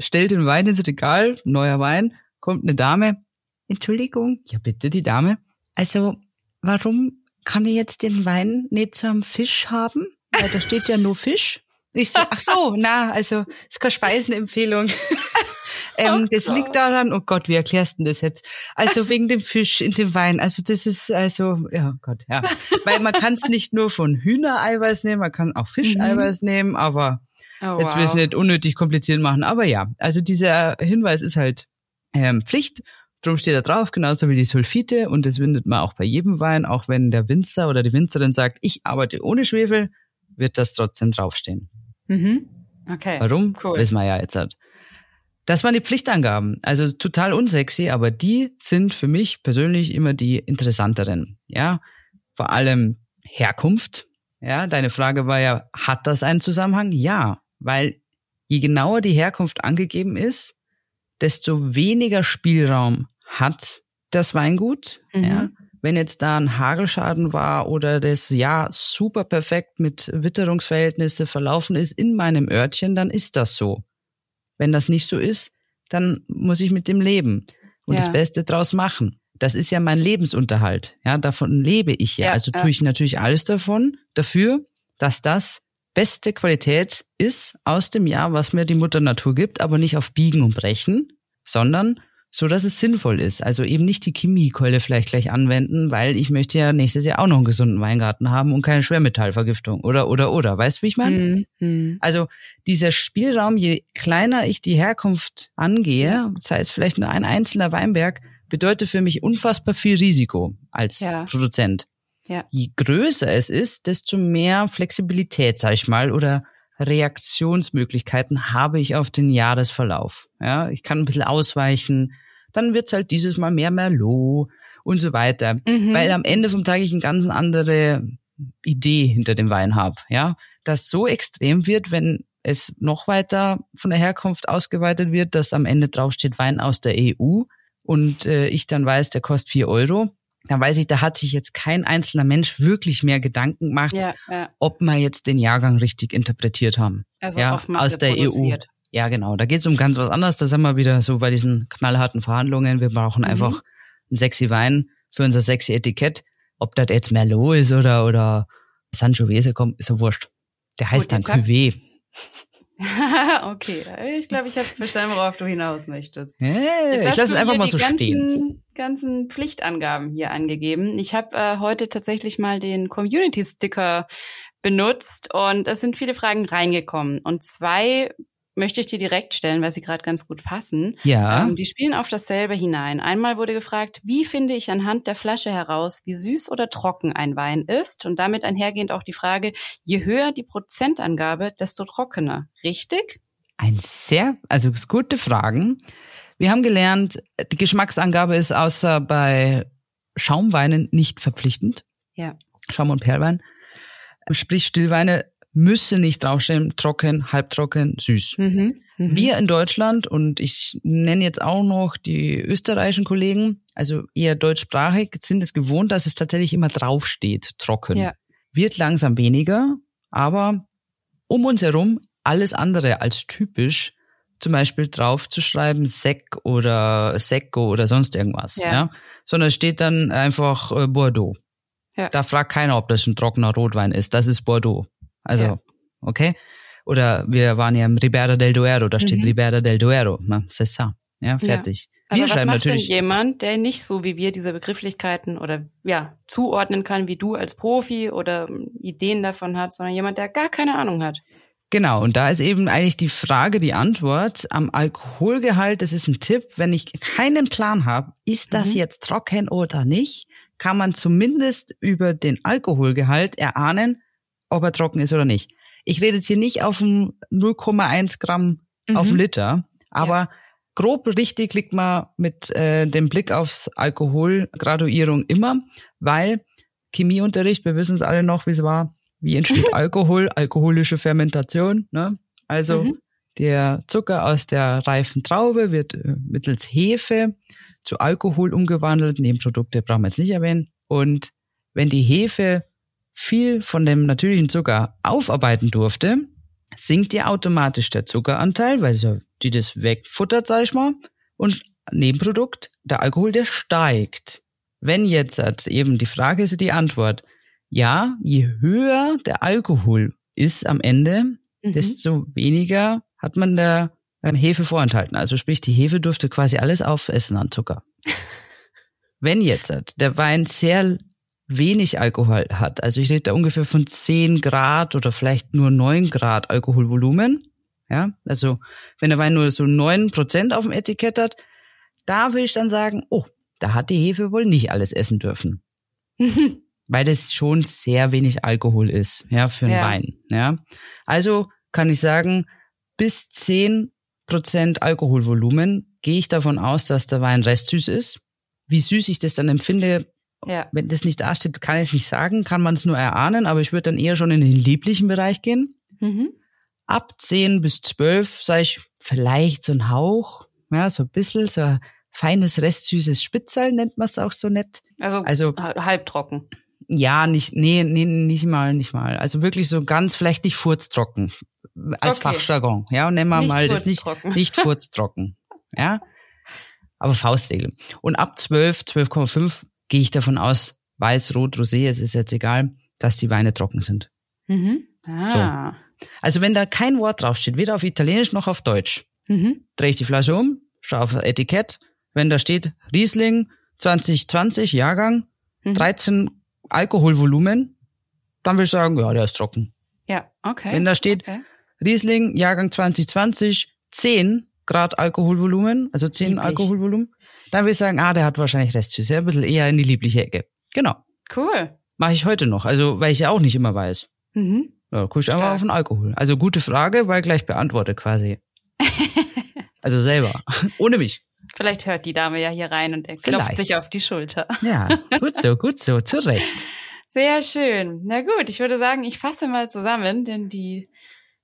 stell den Wein ins Regal, neuer Wein, kommt eine Dame. Entschuldigung. Ja, bitte, die Dame. Also, warum kann ich jetzt den Wein nicht zu einem Fisch haben? Weil da steht ja nur Fisch. Ich so, ach so, na, also, ist keine Speisenempfehlung. Ähm, das liegt daran, oh Gott, wie erklärst du das jetzt? Also wegen dem Fisch in dem Wein. Also das ist also, ja Gott, ja. Weil man kann es nicht nur von Hühnereiweiß nehmen, man kann auch Fischeiweiß mhm. nehmen, aber oh, jetzt will es nicht unnötig kompliziert machen. Aber ja, also dieser Hinweis ist halt ähm, Pflicht. Drum steht da drauf, genauso wie die Sulfite. Und das findet man auch bei jedem Wein, auch wenn der Winzer oder die Winzerin sagt, ich arbeite ohne Schwefel, wird das trotzdem draufstehen. Mhm. Okay. Warum? Cool. Wissen wir ja jetzt halt. Das waren die Pflichtangaben. Also total unsexy, aber die sind für mich persönlich immer die interessanteren. Ja, vor allem Herkunft. Ja, deine Frage war ja, hat das einen Zusammenhang? Ja, weil je genauer die Herkunft angegeben ist, desto weniger Spielraum hat das Weingut. Mhm. Ja, wenn jetzt da ein Hagelschaden war oder das ja super perfekt mit Witterungsverhältnisse verlaufen ist in meinem Örtchen, dann ist das so. Wenn das nicht so ist, dann muss ich mit dem leben und ja. das Beste draus machen. Das ist ja mein Lebensunterhalt. Ja, davon lebe ich ja. ja also tue ich natürlich alles davon, dafür, dass das beste Qualität ist aus dem Jahr, was mir die Mutter Natur gibt, aber nicht auf Biegen und Brechen, sondern so dass es sinnvoll ist. Also eben nicht die Chemiekeule vielleicht gleich anwenden, weil ich möchte ja nächstes Jahr auch noch einen gesunden Weingarten haben und keine Schwermetallvergiftung oder oder oder. Weißt du, wie ich meine? Mhm. Also dieser Spielraum, je kleiner ich die Herkunft angehe, sei es vielleicht nur ein einzelner Weinberg, bedeutet für mich unfassbar viel Risiko als ja. Produzent. Ja. Je größer es ist, desto mehr Flexibilität, sag ich mal, oder Reaktionsmöglichkeiten habe ich auf den Jahresverlauf. Ja, ich kann ein bisschen ausweichen, dann wird's halt dieses Mal mehr Merlot und so weiter. Mhm. Weil am Ende vom Tag ich eine ganz andere Idee hinter dem Wein habe. Ja, das so extrem wird, wenn es noch weiter von der Herkunft ausgeweitet wird, dass am Ende draufsteht Wein aus der EU und äh, ich dann weiß, der kostet vier Euro, da weiß ich, da hat sich jetzt kein einzelner Mensch wirklich mehr Gedanken gemacht, ja, ja. ob wir jetzt den Jahrgang richtig interpretiert haben. Also ja, aus der e produziert. EU. Ja, genau. Da geht es um ganz was anderes. Da sind wir wieder so bei diesen knallharten Verhandlungen. Wir brauchen mhm. einfach einen sexy Wein für unser sexy Etikett. Ob das jetzt Merlot ist oder, oder Sangiovese kommt, ist ja wurscht. Der heißt Gut, dann Cuvée. okay, ich glaube, ich habe verstanden, worauf du hinaus möchtest. Hey, ich lasse es einfach mal so stehen. Ganzen Pflichtangaben hier angegeben. Ich habe äh, heute tatsächlich mal den Community-Sticker benutzt und es sind viele Fragen reingekommen. Und zwei möchte ich dir direkt stellen, weil sie gerade ganz gut passen. Ja. Ähm, die spielen auf dasselbe hinein. Einmal wurde gefragt, wie finde ich anhand der Flasche heraus, wie süß oder trocken ein Wein ist? Und damit einhergehend auch die Frage, je höher die Prozentangabe, desto trockener. Richtig? Ein sehr, also gute Fragen. Wir haben gelernt, die Geschmacksangabe ist außer bei Schaumweinen nicht verpflichtend. Ja. Schaum- und Perlwein. Sprich, Stillweine müssen nicht draufstehen, trocken, halbtrocken, süß. Mhm. Mhm. Wir in Deutschland, und ich nenne jetzt auch noch die österreichischen Kollegen, also eher deutschsprachig, sind es gewohnt, dass es tatsächlich immer draufsteht, trocken. Ja. Wird langsam weniger, aber um uns herum alles andere als typisch, zum Beispiel draufzuschreiben Sec oder Secco oder sonst irgendwas, ja. ja? Sondern es steht dann einfach äh, Bordeaux. Ja. Da fragt keiner, ob das ein trockener Rotwein ist. Das ist Bordeaux. Also, ja. okay? Oder wir waren ja im Ribera del Duero, da steht mhm. Ribera del Duero, ne? c'est ça. Ja, fertig. Ja. Wir Aber was macht denn jemand, der nicht so wie wir diese Begrifflichkeiten oder ja zuordnen kann wie du als Profi oder Ideen davon hat, sondern jemand, der gar keine Ahnung hat? Genau, und da ist eben eigentlich die Frage, die Antwort am Alkoholgehalt. Das ist ein Tipp, wenn ich keinen Plan habe, ist das mhm. jetzt trocken oder nicht, kann man zumindest über den Alkoholgehalt erahnen, ob er trocken ist oder nicht. Ich rede jetzt hier nicht auf dem 0,1 Gramm mhm. auf Liter, aber ja. grob richtig liegt man mit äh, dem Blick aufs Alkoholgraduierung immer, weil Chemieunterricht, wir wissen es alle noch, wie es war, wie entsteht Alkohol, alkoholische Fermentation. Ne? Also mhm. der Zucker aus der reifen Traube wird äh, mittels Hefe zu Alkohol umgewandelt. Nebenprodukte brauchen wir jetzt nicht erwähnen. Und wenn die Hefe viel von dem natürlichen Zucker aufarbeiten durfte, sinkt ja automatisch der Zuckeranteil, weil so die das wegfuttert, sag ich mal. Und Nebenprodukt, der Alkohol, der steigt. Wenn jetzt hat eben die Frage ist die Antwort, ja, je höher der Alkohol ist am Ende, mhm. desto weniger hat man der ähm, Hefe vorenthalten. Also sprich, die Hefe durfte quasi alles aufessen an Zucker. Wenn jetzt der Wein sehr wenig Alkohol hat, also ich rede da ungefähr von 10 Grad oder vielleicht nur 9 Grad Alkoholvolumen, ja, also wenn der Wein nur so 9 Prozent auf dem Etikett hat, da will ich dann sagen, oh, da hat die Hefe wohl nicht alles essen dürfen. weil das schon sehr wenig Alkohol ist, ja, für einen ja. Wein, ja. Also kann ich sagen, bis zehn Prozent Alkoholvolumen gehe ich davon aus, dass der Wein restsüß ist. Wie süß ich das dann empfinde, ja. wenn das nicht dasteht, kann ich es nicht sagen, kann man es nur erahnen, aber ich würde dann eher schon in den lieblichen Bereich gehen. Mhm. Ab zehn bis zwölf sage ich vielleicht so ein Hauch, ja, so ein bisschen, so ein feines, restsüßes Spitzerl nennt man es auch so nett. Also, also halbtrocken. Ja, nicht, nee, nee, nicht mal, nicht mal. Also wirklich so ganz, vielleicht nicht furztrocken. Als okay. Fachjargon. Ja, und nennen wir mal das nicht, nicht furztrocken. ja. Aber Faustregel. Und ab 12, 12,5 gehe ich davon aus, weiß, rot, rosé, es ist jetzt egal, dass die Weine trocken sind. Mhm. Ah. So. Also wenn da kein Wort draufsteht, weder auf Italienisch noch auf Deutsch, mhm. drehe ich die Flasche um, schaue auf das Etikett. Wenn da steht Riesling 2020 Jahrgang, mhm. 13 Alkoholvolumen, dann würde ich sagen, ja, der ist trocken. Ja, okay. Wenn da steht okay. Riesling, Jahrgang 2020, 10 Grad Alkoholvolumen, also 10 Lieblich. Alkoholvolumen, dann würde ich sagen, ah, der hat wahrscheinlich Restsüße, ein bisschen eher in die liebliche Ecke. Genau. Cool. Mache ich heute noch, also weil ich ja auch nicht immer weiß. Mhm. Ja, guck ich einfach auf den Alkohol. Also gute Frage, weil gleich beantwortet quasi. also selber, ohne mich. Vielleicht hört die Dame ja hier rein und er klopft sich auf die Schulter. Ja, gut so, gut so, zu Recht. Sehr schön. Na gut, ich würde sagen, ich fasse mal zusammen, denn die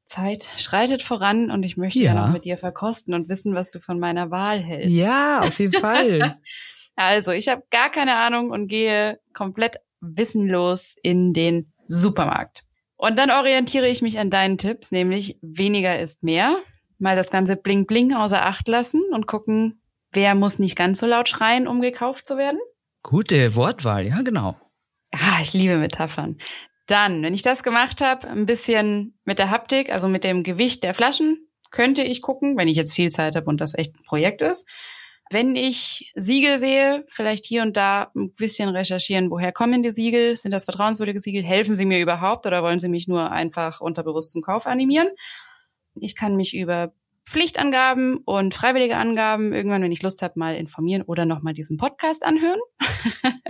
Zeit schreitet voran und ich möchte ja, ja noch mit dir verkosten und wissen, was du von meiner Wahl hältst. Ja, auf jeden Fall. also, ich habe gar keine Ahnung und gehe komplett wissenlos in den Supermarkt. Und dann orientiere ich mich an deinen Tipps, nämlich weniger ist mehr. Mal das ganze Bling Bling außer Acht lassen und gucken, Wer muss nicht ganz so laut schreien, um gekauft zu werden? Gute Wortwahl, ja, genau. Ah, ich liebe Metaphern. Dann, wenn ich das gemacht habe, ein bisschen mit der Haptik, also mit dem Gewicht der Flaschen, könnte ich gucken, wenn ich jetzt viel Zeit habe und das echt ein Projekt ist. Wenn ich Siegel sehe, vielleicht hier und da ein bisschen recherchieren, woher kommen die Siegel? Sind das vertrauenswürdige Siegel? Helfen sie mir überhaupt oder wollen sie mich nur einfach unterbewusst zum Kauf animieren? Ich kann mich über Pflichtangaben und freiwillige Angaben irgendwann, wenn ich Lust habe, mal informieren oder nochmal diesen Podcast anhören.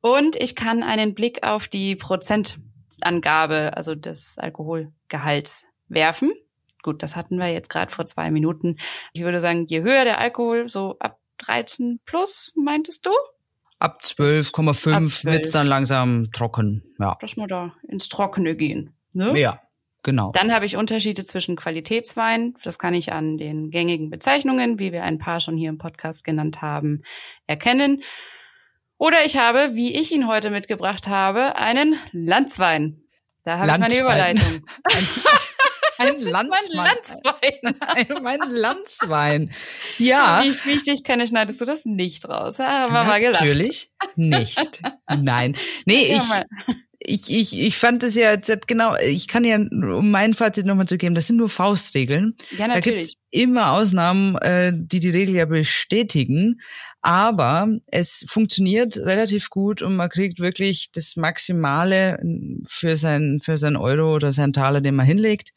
und ich kann einen Blick auf die Prozentangabe, also des Alkoholgehalts werfen. Gut, das hatten wir jetzt gerade vor zwei Minuten. Ich würde sagen, je höher der Alkohol, so ab 13 plus, meintest du? Ab 12,5 wird's dann langsam trocken. Ja. Dass wir da ins Trockene gehen. Ne? Ja, genau. Dann habe ich Unterschiede zwischen Qualitätswein. Das kann ich an den gängigen Bezeichnungen, wie wir ein paar schon hier im Podcast genannt haben, erkennen. Oder ich habe, wie ich ihn heute mitgebracht habe, einen Landswein. Da habe ich meine Überleitung. Ein Landswein. Mein Landswein. mein Landswein. Ja. Wie ich, dich kenne, schneidest du das nicht raus. Haben wir mal gelacht. Natürlich nicht. Nein. Nee, ich, ich, ich, ich fand es ja jetzt genau, ich kann ja, um mein Fazit nochmal zu geben, das sind nur Faustregeln. Ja, natürlich. Da gibt's immer Ausnahmen, äh, die die Regel ja bestätigen. Aber es funktioniert relativ gut und man kriegt wirklich das Maximale für sein, für sein Euro oder sein Taler, den man hinlegt.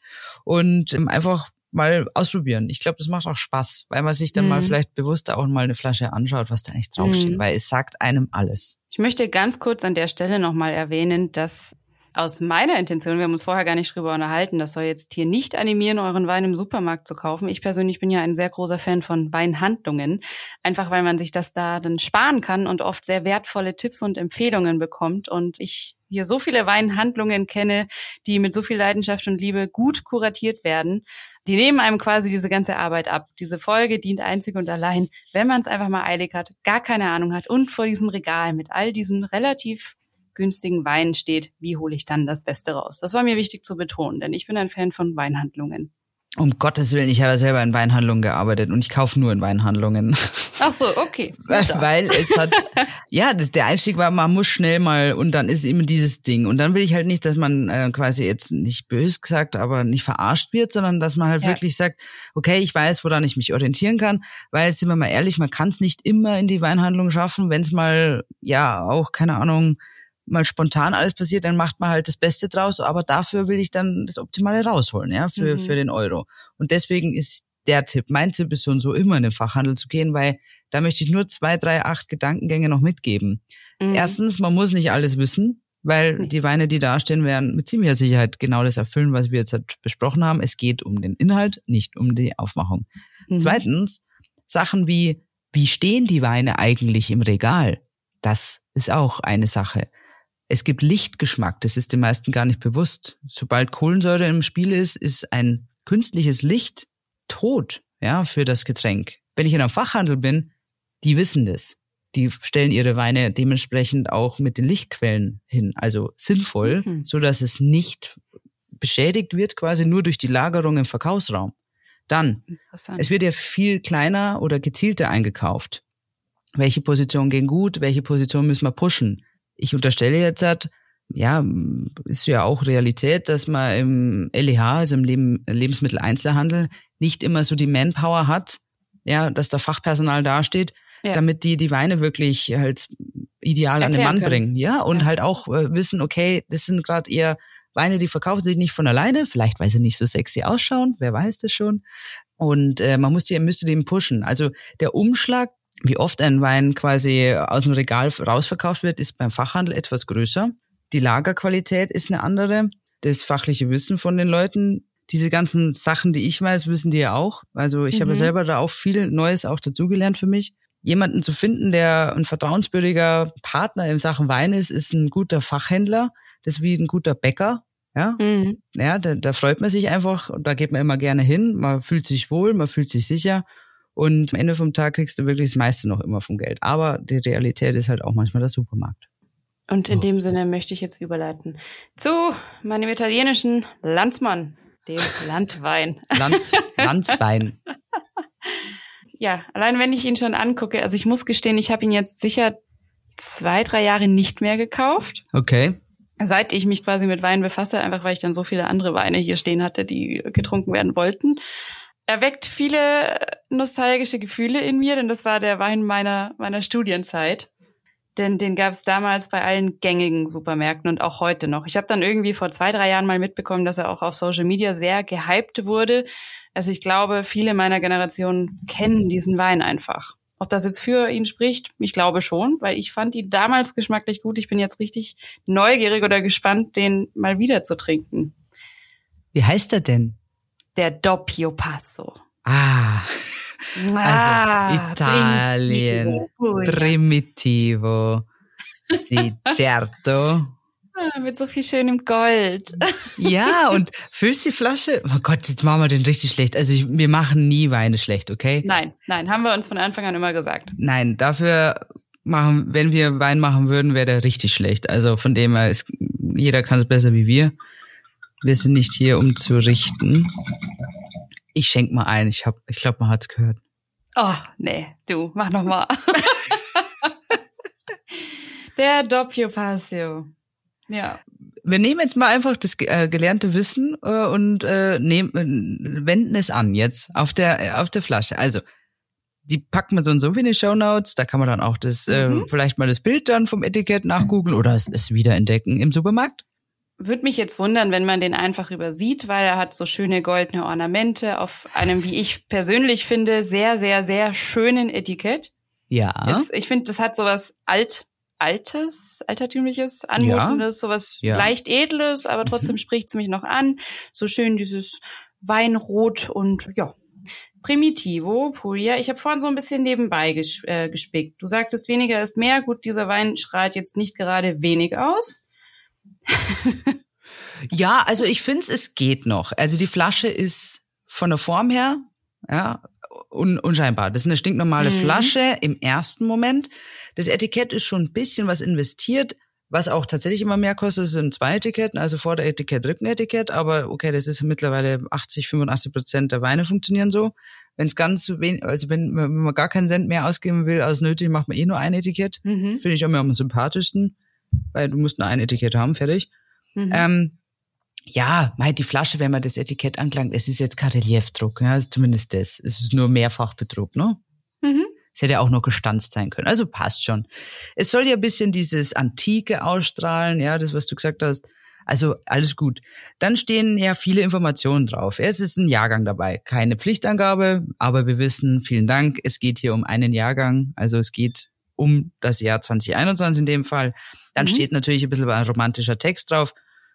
Und ähm, einfach mal ausprobieren. Ich glaube, das macht auch Spaß, weil man sich dann mhm. mal vielleicht bewusster auch mal eine Flasche anschaut, was da eigentlich draufsteht, mhm. weil es sagt einem alles. Ich möchte ganz kurz an der Stelle nochmal erwähnen, dass aus meiner Intention, wir haben uns vorher gar nicht drüber unterhalten, das soll jetzt hier nicht animieren, euren Wein im Supermarkt zu kaufen. Ich persönlich bin ja ein sehr großer Fan von Weinhandlungen, einfach weil man sich das da dann sparen kann und oft sehr wertvolle Tipps und Empfehlungen bekommt. Und ich hier so viele Weinhandlungen kenne, die mit so viel Leidenschaft und Liebe gut kuratiert werden. Die nehmen einem quasi diese ganze Arbeit ab. Diese Folge dient einzig und allein, wenn man es einfach mal eilig hat, gar keine Ahnung hat und vor diesem Regal mit all diesen relativ günstigen Weinen steht, wie hole ich dann das Beste raus? Das war mir wichtig zu betonen, denn ich bin ein Fan von Weinhandlungen. Um Gottes Willen, ich habe selber in Weinhandlungen gearbeitet und ich kaufe nur in Weinhandlungen. Ach so, okay. Weil es hat, ja, das, der Einstieg war, man muss schnell mal und dann ist immer dieses Ding. Und dann will ich halt nicht, dass man äh, quasi jetzt nicht bös gesagt, aber nicht verarscht wird, sondern dass man halt ja. wirklich sagt, okay, ich weiß, woran ich mich orientieren kann, weil, sind wir mal ehrlich, man kann es nicht immer in die Weinhandlung schaffen, wenn es mal, ja, auch, keine Ahnung, mal spontan alles passiert, dann macht man halt das Beste draus, aber dafür will ich dann das Optimale rausholen, ja, für, mhm. für den Euro. Und deswegen ist der Tipp, mein Tipp ist so und so immer in den Fachhandel zu gehen, weil da möchte ich nur zwei, drei, acht Gedankengänge noch mitgeben. Mhm. Erstens, man muss nicht alles wissen, weil die Weine, die dastehen, werden mit ziemlicher Sicherheit genau das erfüllen, was wir jetzt halt besprochen haben. Es geht um den Inhalt, nicht um die Aufmachung. Mhm. Zweitens, Sachen wie, wie stehen die Weine eigentlich im Regal? Das ist auch eine Sache. Es gibt Lichtgeschmack, das ist den meisten gar nicht bewusst. Sobald Kohlensäure im Spiel ist, ist ein künstliches Licht tot, ja, für das Getränk. Wenn ich in einem Fachhandel bin, die wissen das. Die stellen ihre Weine dementsprechend auch mit den Lichtquellen hin, also sinnvoll, mhm. so dass es nicht beschädigt wird, quasi nur durch die Lagerung im Verkaufsraum. Dann, es wird ja viel kleiner oder gezielter eingekauft. Welche Position gehen gut, welche Position müssen wir pushen? Ich unterstelle jetzt halt, ja, ist ja auch Realität, dass man im LEH, also im Leben, Lebensmitteleinzelhandel, nicht immer so die Manpower hat, ja, dass da Fachpersonal dasteht, ja. damit die die Weine wirklich halt ideal Erklären an den Mann können. bringen, ja, und ja. halt auch äh, wissen, okay, das sind gerade eher Weine, die verkaufen sich nicht von alleine, vielleicht weil sie nicht so sexy ausschauen, wer weiß das schon. Und äh, man muss die, müsste den pushen. Also der Umschlag wie oft ein Wein quasi aus dem Regal rausverkauft wird, ist beim Fachhandel etwas größer. Die Lagerqualität ist eine andere. Das fachliche Wissen von den Leuten, diese ganzen Sachen, die ich weiß, wissen die ja auch. Also ich mhm. habe selber da auch viel Neues auch dazugelernt für mich. Jemanden zu finden, der ein vertrauenswürdiger Partner in Sachen Wein ist, ist ein guter Fachhändler. Das ist wie ein guter Bäcker. Ja, mhm. ja da, da freut man sich einfach und da geht man immer gerne hin. Man fühlt sich wohl, man fühlt sich sicher und am Ende vom Tag kriegst du wirklich das meiste noch immer vom Geld. Aber die Realität ist halt auch manchmal der Supermarkt. Und in oh. dem Sinne möchte ich jetzt überleiten zu meinem italienischen Landsmann, dem Landwein. Lands, Landswein. ja, allein wenn ich ihn schon angucke, also ich muss gestehen, ich habe ihn jetzt sicher zwei, drei Jahre nicht mehr gekauft. Okay. Seit ich mich quasi mit Wein befasse, einfach weil ich dann so viele andere Weine hier stehen hatte, die getrunken werden wollten erweckt viele nostalgische Gefühle in mir, denn das war der Wein meiner, meiner Studienzeit. Denn den gab es damals bei allen gängigen Supermärkten und auch heute noch. Ich habe dann irgendwie vor zwei, drei Jahren mal mitbekommen, dass er auch auf Social Media sehr gehypt wurde. Also ich glaube, viele meiner Generation kennen diesen Wein einfach. Ob das jetzt für ihn spricht, ich glaube schon, weil ich fand ihn damals geschmacklich gut. Ich bin jetzt richtig neugierig oder gespannt, den mal wieder zu trinken. Wie heißt er denn? Der Doppio Passo. Ah, Also Italien, Primitivo, sì, certo. Ah, mit so viel schönem Gold. Ja, und füllst die Flasche. Oh Gott, jetzt machen wir den richtig schlecht. Also ich, wir machen nie Weine schlecht, okay? Nein, nein, haben wir uns von Anfang an immer gesagt. Nein, dafür machen, wenn wir Wein machen würden, wäre der richtig schlecht. Also von dem her ist, jeder kann es besser wie wir. Wir sind nicht hier, um zu richten. Ich schenk mal ein. Ich hab, ich glaube, man hat's gehört. Oh, nee, du, mach noch mal. der Doppio Passio. Ja. Wir nehmen jetzt mal einfach das äh, gelernte Wissen äh, und äh, nehmen, äh, wenden es an jetzt auf der äh, auf der Flasche. Also die packen wir so und so in die Show Notes. Da kann man dann auch das äh, Mhm. äh, vielleicht mal das Bild dann vom Etikett nachgoogeln oder es, es wiederentdecken im Supermarkt. Würde mich jetzt wundern, wenn man den einfach übersieht, weil er hat so schöne goldene Ornamente auf einem, wie ich persönlich finde, sehr, sehr, sehr schönen Etikett. Ja. Es, ich finde, das hat sowas alt, altes, altertümliches, anmutendes, sowas Ja. leicht edles, aber trotzdem spricht's mich noch an. So schön dieses Weinrot und ja. Primitivo, Puglia. Ich habe vorhin so ein bisschen nebenbei ges äh, gespickt. Du sagtest, weniger ist mehr. Gut, dieser Wein strahlt jetzt nicht gerade wenig aus. Ja, also ich finde es geht noch. Also die Flasche ist von der Form her, ja, un unscheinbar. Das ist eine stinknormale Mhm. Flasche im ersten Moment. Das Etikett ist schon ein bisschen was investiert, was auch tatsächlich immer mehr kostet. Das sind zwei Etiketten, also Vorder-Etikett, Rückenetikett. Aber okay, das ist mittlerweile 80, 85 Prozent der Weine funktionieren so. Wenn es ganz wenig, also wenn, wenn man gar keinen Cent mehr ausgeben will als nötig, macht man eh nur ein Etikett. Mhm. Finde ich auch immer am sympathischsten, weil du musst nur ein Etikett haben, fertig. Mhm. Ähm, ja, mei, die Flasche, wenn man das Etikett angelangt, es ist jetzt kein Reliefdruck, ja, zumindest das. Es ist nur Mehrfachbedruck, ne? Mhm. Es hätte auch noch gestanzt sein können. Also passt schon. Es soll ja ein bisschen dieses Antike ausstrahlen, ja, das, was du gesagt hast. Also alles gut. Dann stehen ja viele Informationen drauf. Es ist ein Jahrgang dabei. Keine Pflichtangabe, aber wir wissen, vielen Dank, es geht hier um einen Jahrgang. Also es geht um das Jahr 2021 in dem Fall. Dann Mhm. steht natürlich ein bisschen ein romantischer Text drauf.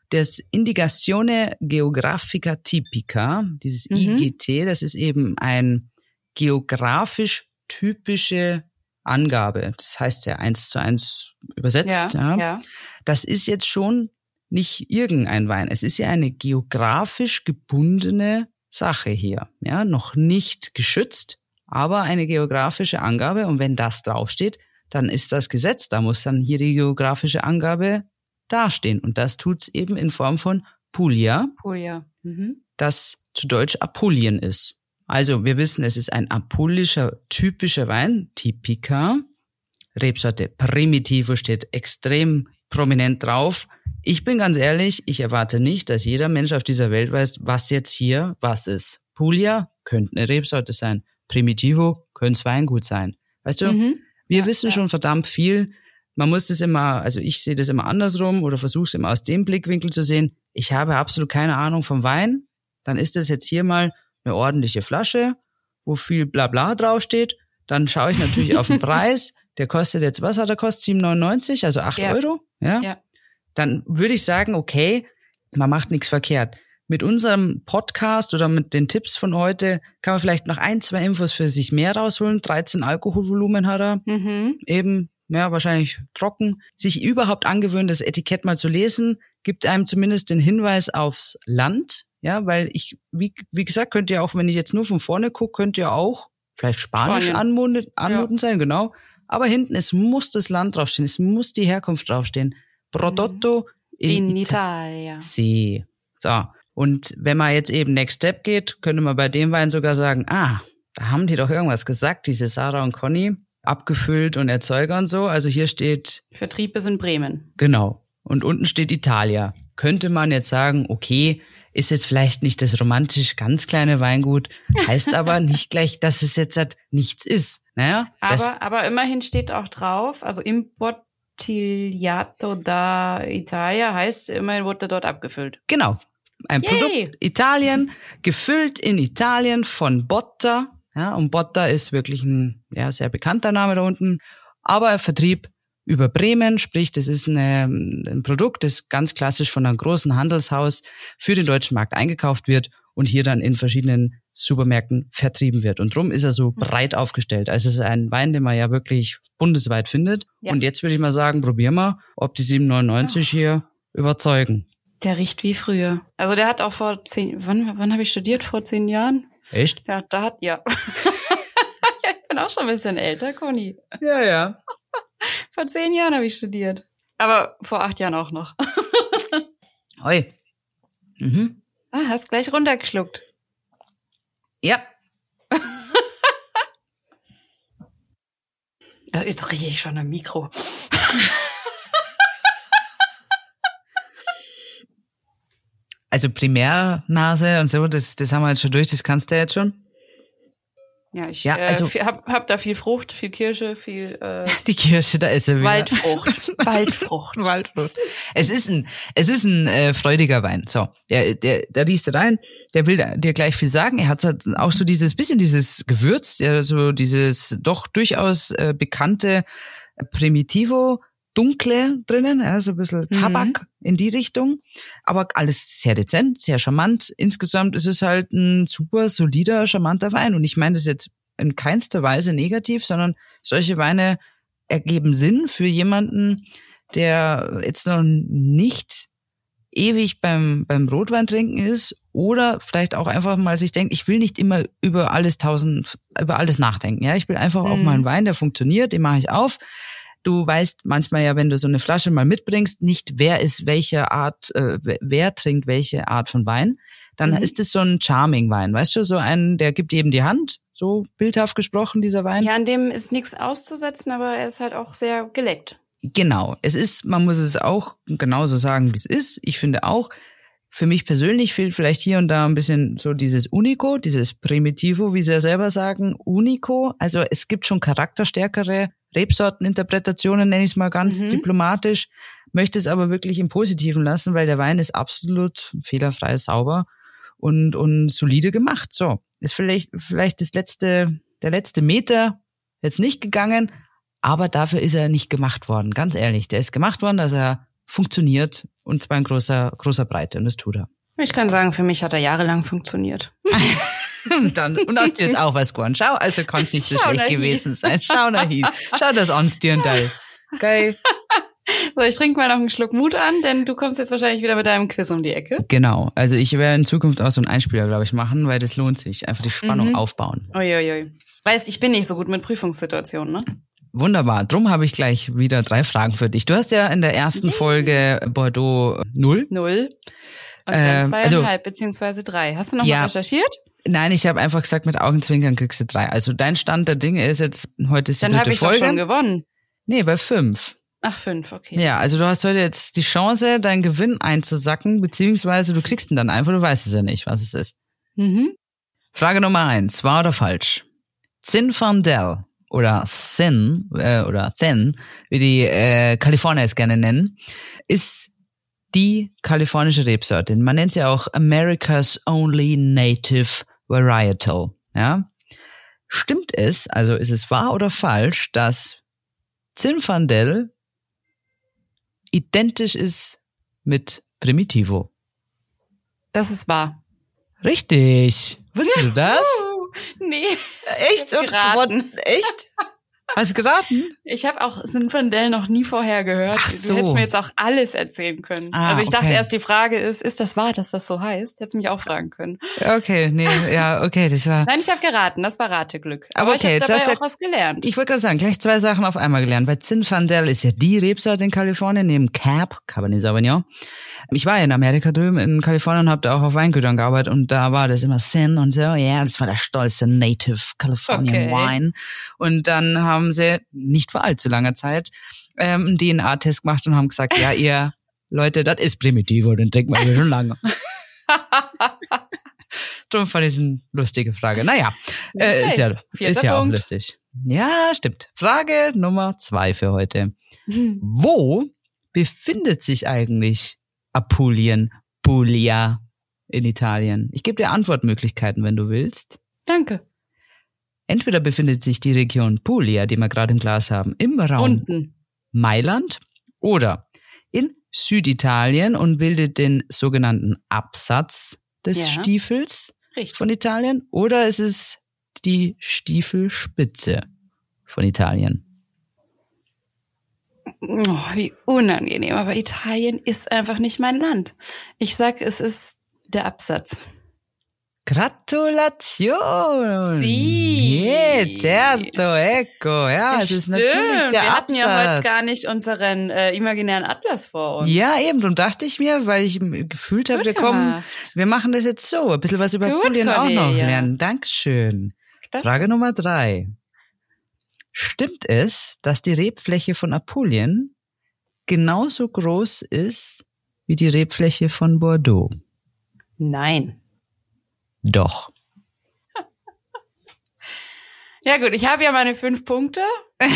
Das Indicazione Geographica Typica, dieses Mhm. IGT, das ist eben ein geografisch typische Angabe. Das heißt ja eins zu eins übersetzt. ja, Ja, ja. Das ist jetzt schon nicht irgendein Wein. Es ist ja eine geografisch gebundene Sache hier. Ja, noch nicht geschützt, aber eine geografische Angabe. Und wenn das draufsteht, dann ist das Gesetz. Da muss dann hier die geografische Angabe dastehen. Und das tut's eben in Form von Puglia, Puglia. Mhm. das zu Deutsch Apulien ist. Also wir wissen, es ist ein apulischer typischer Wein, Typica. Rebsorte Primitivo steht extrem prominent drauf. Ich bin ganz ehrlich, ich erwarte nicht, dass jeder Mensch auf dieser Welt weiß, was jetzt hier was ist. Puglia könnte eine Rebsorte sein. Primitivo könnte es Weingut sein. Weißt du, Mhm. Wir Ja, wissen ja. schon verdammt viel. Man muss das immer, also ich sehe das immer andersrum oder versuche es immer aus dem Blickwinkel zu sehen. Ich habe absolut keine Ahnung vom Wein. Dann ist das jetzt hier mal eine ordentliche Flasche, wo viel Blabla draufsteht. Dann schaue ich natürlich auf den Preis. Der kostet jetzt, was hat er kostet? 7,99, also 8 Ja. Euro. Ja? Ja. Dann würde ich sagen, okay, man macht nichts verkehrt. Mit unserem Podcast oder mit den Tipps von heute kann man vielleicht noch ein, zwei Infos für sich mehr rausholen. 13 Alkoholvolumen hat er Mhm. eben, ja, wahrscheinlich trocken, sich überhaupt angewöhnen, das Etikett mal zu lesen, gibt einem zumindest den Hinweis aufs Land, ja, weil ich, wie, wie gesagt, könnte ja auch, wenn ich jetzt nur von vorne gucke, könnte ja auch vielleicht Spanisch Spanien. anmuten, anmuten sein, genau. Aber hinten, es muss das Land draufstehen, es muss die Herkunft draufstehen. Prodotto in, In Ita- Italia. Sie. So. Und wenn man jetzt eben Next Step geht, könnte man bei dem Wein sogar sagen, ah, da haben die doch irgendwas gesagt, diese Sarah und Conny, abgefüllt und Erzeuger und so. Also hier steht, Vertrieb ist in Bremen. genau. Und unten steht Italia. Könnte man jetzt sagen, okay, ist jetzt vielleicht nicht das romantisch ganz kleine Weingut, heißt aber nicht gleich, dass es jetzt halt nichts ist. Naja, Aber, aber immerhin steht auch drauf, also Importigliato da Italia heißt, immerhin wurde dort abgefüllt. Genau. Ein Yay. Produkt Italien, gefüllt in Italien von Botta. Ja, und Botta ist wirklich ein ja, sehr bekannter Name da unten. Aber Vertrieb über Bremen, sprich, das ist eine, ein Produkt, das ganz klassisch von einem großen Handelshaus für den deutschen Markt eingekauft wird und hier dann in verschiedenen Supermärkten vertrieben wird. Und drum ist er so breit aufgestellt. Also es ist ein Wein, den man ja wirklich bundesweit findet. Ja. Und jetzt würde ich mal sagen, probier mal, ob die 7,99 hier überzeugen. Der riecht wie früher. Also der hat auch vor zehn, wann, wann habe ich studiert? Vor zehn Jahren? Echt? Ja, da hat, ja. ich bin auch schon ein bisschen älter, Conny. Ja, ja. Vor zehn Jahren habe ich studiert. Aber vor acht Jahren auch noch. Hoi. Mhm. Ah, hast gleich runtergeschluckt. Ja. Ja, Jetzt rieche ich schon am Mikro. Also Primärnase und so, das, das haben wir jetzt schon durch, das kannst du jetzt schon. Ja, ich Ja, äh, also- viel- hab, hab da viel Frucht, viel Kirsche, viel äh, Die Kirsche, da ist er wieder. Waldfrucht. Waldfrucht. Waldfrucht. Es ist ein, es ist ein äh, freudiger Wein. So, der, der, der riechst du rein, der will dir gleich viel sagen. Er hat halt auch so dieses bisschen dieses Gewürz, ja, so dieses doch durchaus äh, bekannte Primitivo dunkle drinnen, ja, so ein bisschen Mhm. Tabak in die Richtung, aber alles sehr dezent, sehr charmant. Insgesamt ist es halt ein super solider, charmanter Wein und ich meine das jetzt in keinster Weise negativ, sondern solche Weine ergeben Sinn für jemanden, der jetzt noch nicht ewig beim, beim Rotwein trinken ist oder vielleicht auch einfach mal sich denkt, ich will nicht immer über alles tausend, über alles nachdenken. Ja, ich will einfach auch Mhm. mal einen Wein, der funktioniert, den mache ich auf. Du weißt manchmal ja, wenn du so eine Flasche mal mitbringst, nicht wer ist welche Art, äh, wer- trinkt welche Art von Wein. Dann Mhm. ist es so ein Charming Wein, weißt du, so ein, der gibt jedem die Hand, so bildhaft gesprochen, dieser Wein. Ja, an dem ist nichts auszusetzen, aber er ist halt auch sehr geleckt. Genau. Es ist, man muss es auch genauso sagen, wie es ist. Ich finde auch, für mich persönlich fehlt vielleicht hier und da ein bisschen so dieses Unico, dieses Primitivo, wie sie ja selber sagen, Unico. Also es gibt schon charakterstärkere Rebsorteninterpretationen, nenne ich es mal ganz Mhm. diplomatisch, möchte es aber wirklich im Positiven lassen, weil der Wein ist absolut fehlerfrei sauber und, und solide gemacht. So. Ist vielleicht, vielleicht das letzte, der letzte Meter jetzt nicht gegangen, aber dafür ist er nicht gemacht worden. Ganz ehrlich, der ist gemacht worden, dass er funktioniert und zwar in großer, großer Breite und das tut er. Ich kann sagen, für mich hat er jahrelang funktioniert. Dann, und aus dir ist auch was geworden. Schau, also kann es nicht so Schau schlecht gewesen sein. Schau nach hin. Schau das an, Stirndal. Geil. So, ich trinke mal noch einen Schluck Mut an, denn du kommst jetzt wahrscheinlich wieder mit deinem Quiz um die Ecke. Genau. Also ich werde in Zukunft auch so einen Einspieler, glaube ich, machen, weil das lohnt sich. Einfach die Spannung Mhm. aufbauen. Uiuiui. Weißt, ich bin nicht so gut mit Prüfungssituationen, ne? Wunderbar. Drum habe ich gleich wieder drei Fragen für dich. Du hast ja in der ersten Folge Bordeaux null. Null. Und Ähm, dann zweieinhalb, also- beziehungsweise drei. Hast du noch Ja. mal recherchiert? Nein, ich habe einfach gesagt, mit Augenzwinkern kriegst du drei. Also dein Stand der Dinge ist jetzt, heute ist die Dann habe dritte ich doch schon gewonnen. nee, bei fünf. Ach, fünf, okay. Ja, also du hast heute jetzt die Chance, deinen Gewinn einzusacken, beziehungsweise du kriegst ihn dann einfach, du weißt es ja nicht, was es ist. Mhm. Frage Nummer eins, wahr oder falsch? Zinfandel oder Sin äh, oder Thin, wie die äh, Kalifornier es gerne nennen, ist die kalifornische Rebsorte. Man nennt sie auch America's Only Native Varietal. Ja? Stimmt es, also ist es wahr oder falsch, dass Zinfandel identisch ist mit Primitivo? Das ist wahr. Richtig. Wusstest du das? Nee. Echt? Und- geraten. Echt? Hast du geraten? Ich habe auch Sinfandel noch nie vorher gehört. Ach Du so. hättest mir jetzt auch alles erzählen können. Ah, also ich dachte okay. erst, die Frage ist, ist das wahr, dass das so heißt? Hättest du mich auch fragen können. Okay, nee, ja, okay, das war. Nein, ich habe geraten, das war Rateglück. Aber okay, ich habe dabei du- auch was gelernt. Ich wollte gerade sagen, gleich zwei Sachen auf einmal gelernt, weil Zinfandel ist ja die Rebsorte in Kalifornien neben Cab, Cabernet Sauvignon. Ich war ja in Amerika drüben in Kalifornien und habe da auch auf Weingütern gearbeitet und da war das immer Sin und so. Ja, das war der stolze Native Californian Okay. Wine. Und dann haben sie nicht vor allzu langer Zeit ähm, einen DNA-Test gemacht und haben gesagt, ja, ihr Leute, das ist Primitivo, den trinken wir hier schon lange. Darum fand ich es eine lustige Frage. Naja, äh, ist ja. Vierter ist ja auch lustig. Ja, stimmt. Frage Nummer zwei für heute. Wo befindet sich eigentlich Apulien, Puglia in Italien? Ich gebe dir Antwortmöglichkeiten, wenn du willst. Danke. Entweder befindet sich die Region Puglia, die wir gerade im Glas haben, im Raum Unten. Mailand oder in Süditalien und bildet den sogenannten Absatz des Ja. Stiefels Richtig. von Italien oder ist es die Stiefelspitze von Italien? Oh, wie unangenehm. Aber Italien ist einfach nicht mein Land. Ich sag, es ist der Absatz. Gratulation! Sì. Yeah, certo, ecco. Ja, es ist natürlich der Wir Absatz. hatten ja heute gar nicht unseren äh, imaginären Atlas vor uns. Ja, eben. Darum dachte ich mir, weil ich gefühlt habe, wir kommen, wir machen das jetzt so. Ein bisschen was über Gut, Apulien auch noch lernen. Dankeschön. Das- Frage Nummer drei. Stimmt es, dass die Rebfläche von Apulien genauso groß ist wie die Rebfläche von Bordeaux? Nein. Doch. Ja gut, ich habe ja meine fünf Punkte.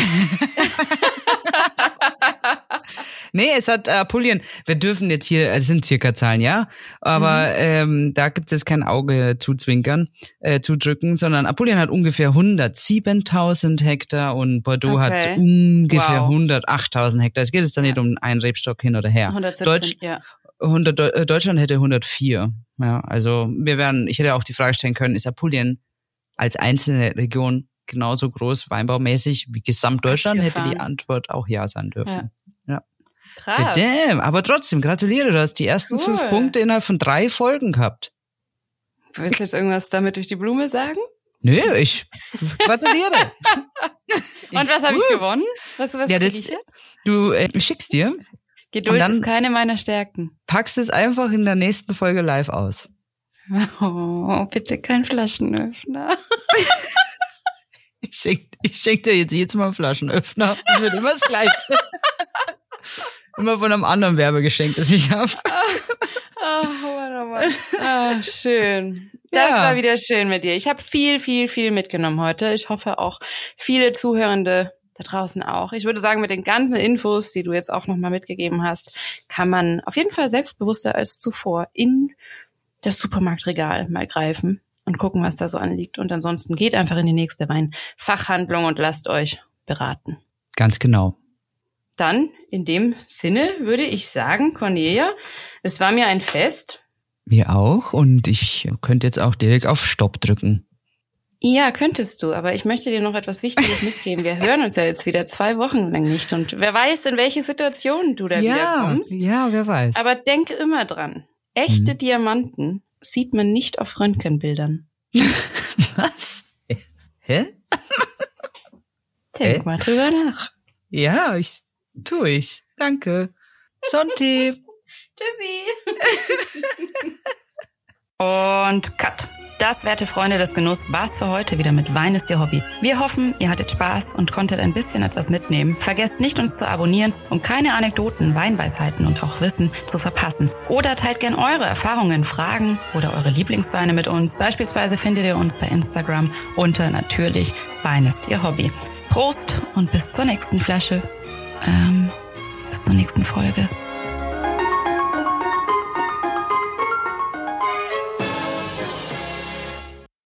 Nee, es hat äh, Apulien, wir dürfen jetzt hier, es sind circa Zahlen, ja, aber ähm, da gibt es kein Auge zuzwinkern, äh, zudrücken, sondern Apulien hat ungefähr 107.000 Hektar und Bordeaux Okay. hat ungefähr Wow. 108.000 Hektar. Es geht jetzt da nicht um einen Rebstock hin oder her. 117, Deutsch, ja. 100, Deu- äh, Deutschland hätte 104. Ja, also wir werden, ich hätte auch die Frage stellen können, ist Apulien als einzelne Region genauso groß weinbaumäßig wie Gesamtdeutschland? Hätte die. Antwort auch ja sein dürfen. Krass. Damn, aber trotzdem, gratuliere, du hast die ersten Cool. fünf Punkte innerhalb von drei Folgen gehabt. Willst du jetzt irgendwas damit durch die Blume sagen? Nö, ich gratuliere. Und was habe ich gewonnen? Was, was Ja, das- ich jetzt? Du äh, ich schick's dir, Geduld ist keine meiner Stärken. packst es einfach in der nächsten Folge live aus. Oh, bitte kein Flaschenöffner. Ich schenk, ich schenk dir jetzt jedes Mal einen Flaschenöffner. Das wird immer das Gleiche. immer von einem anderen Werbegeschenk, das ich habe. Oh Mann. Ah, schön. Das Ja. war wieder schön mit dir. Ich habe viel, viel, viel mitgenommen heute. Ich hoffe auch viele Zuhörende da draußen auch. Ich würde sagen, mit den ganzen Infos, die du jetzt auch nochmal mitgegeben hast, kann man auf jeden Fall selbstbewusster als zuvor in das Supermarktregal mal greifen und gucken, was da so anliegt. Und ansonsten geht einfach in die nächste Weinfachhandlung und lasst euch beraten. Ganz genau. Dann, in dem Sinne, würde ich sagen, Cornelia, es war mir ein Fest. Wir auch und ich könnte jetzt auch direkt auf Stopp drücken. Ja, könntest du, aber ich möchte dir noch etwas Wichtiges mitgeben. Wir hören uns ja jetzt wieder zwei Wochen lang nicht und wer weiß, in welche Situation du da wieder kommst. ja, wer weiß. Aber denke immer dran, echte Mhm. Diamanten sieht man nicht auf Röntgenbildern. was? Hä? Denk Hä? mal drüber nach. Ja, ich tu ich. Danke. Sonti. Tschüssi. Und Cut. Das, werte Freunde des Genuss, war's für heute wieder mit Wein ist Ihr Hobby. Wir hoffen, ihr hattet Spaß und konntet ein bisschen etwas mitnehmen. Vergesst nicht, uns zu abonnieren, um keine Anekdoten, Weinweisheiten und auch Wissen zu verpassen. Oder teilt gern eure Erfahrungen, Fragen oder eure Lieblingsweine mit uns. Beispielsweise findet ihr uns bei Instagram unter natürlich Wein ist Ihr Hobby. Prost und bis zur nächsten Flasche. Ähm, bis zur nächsten Folge.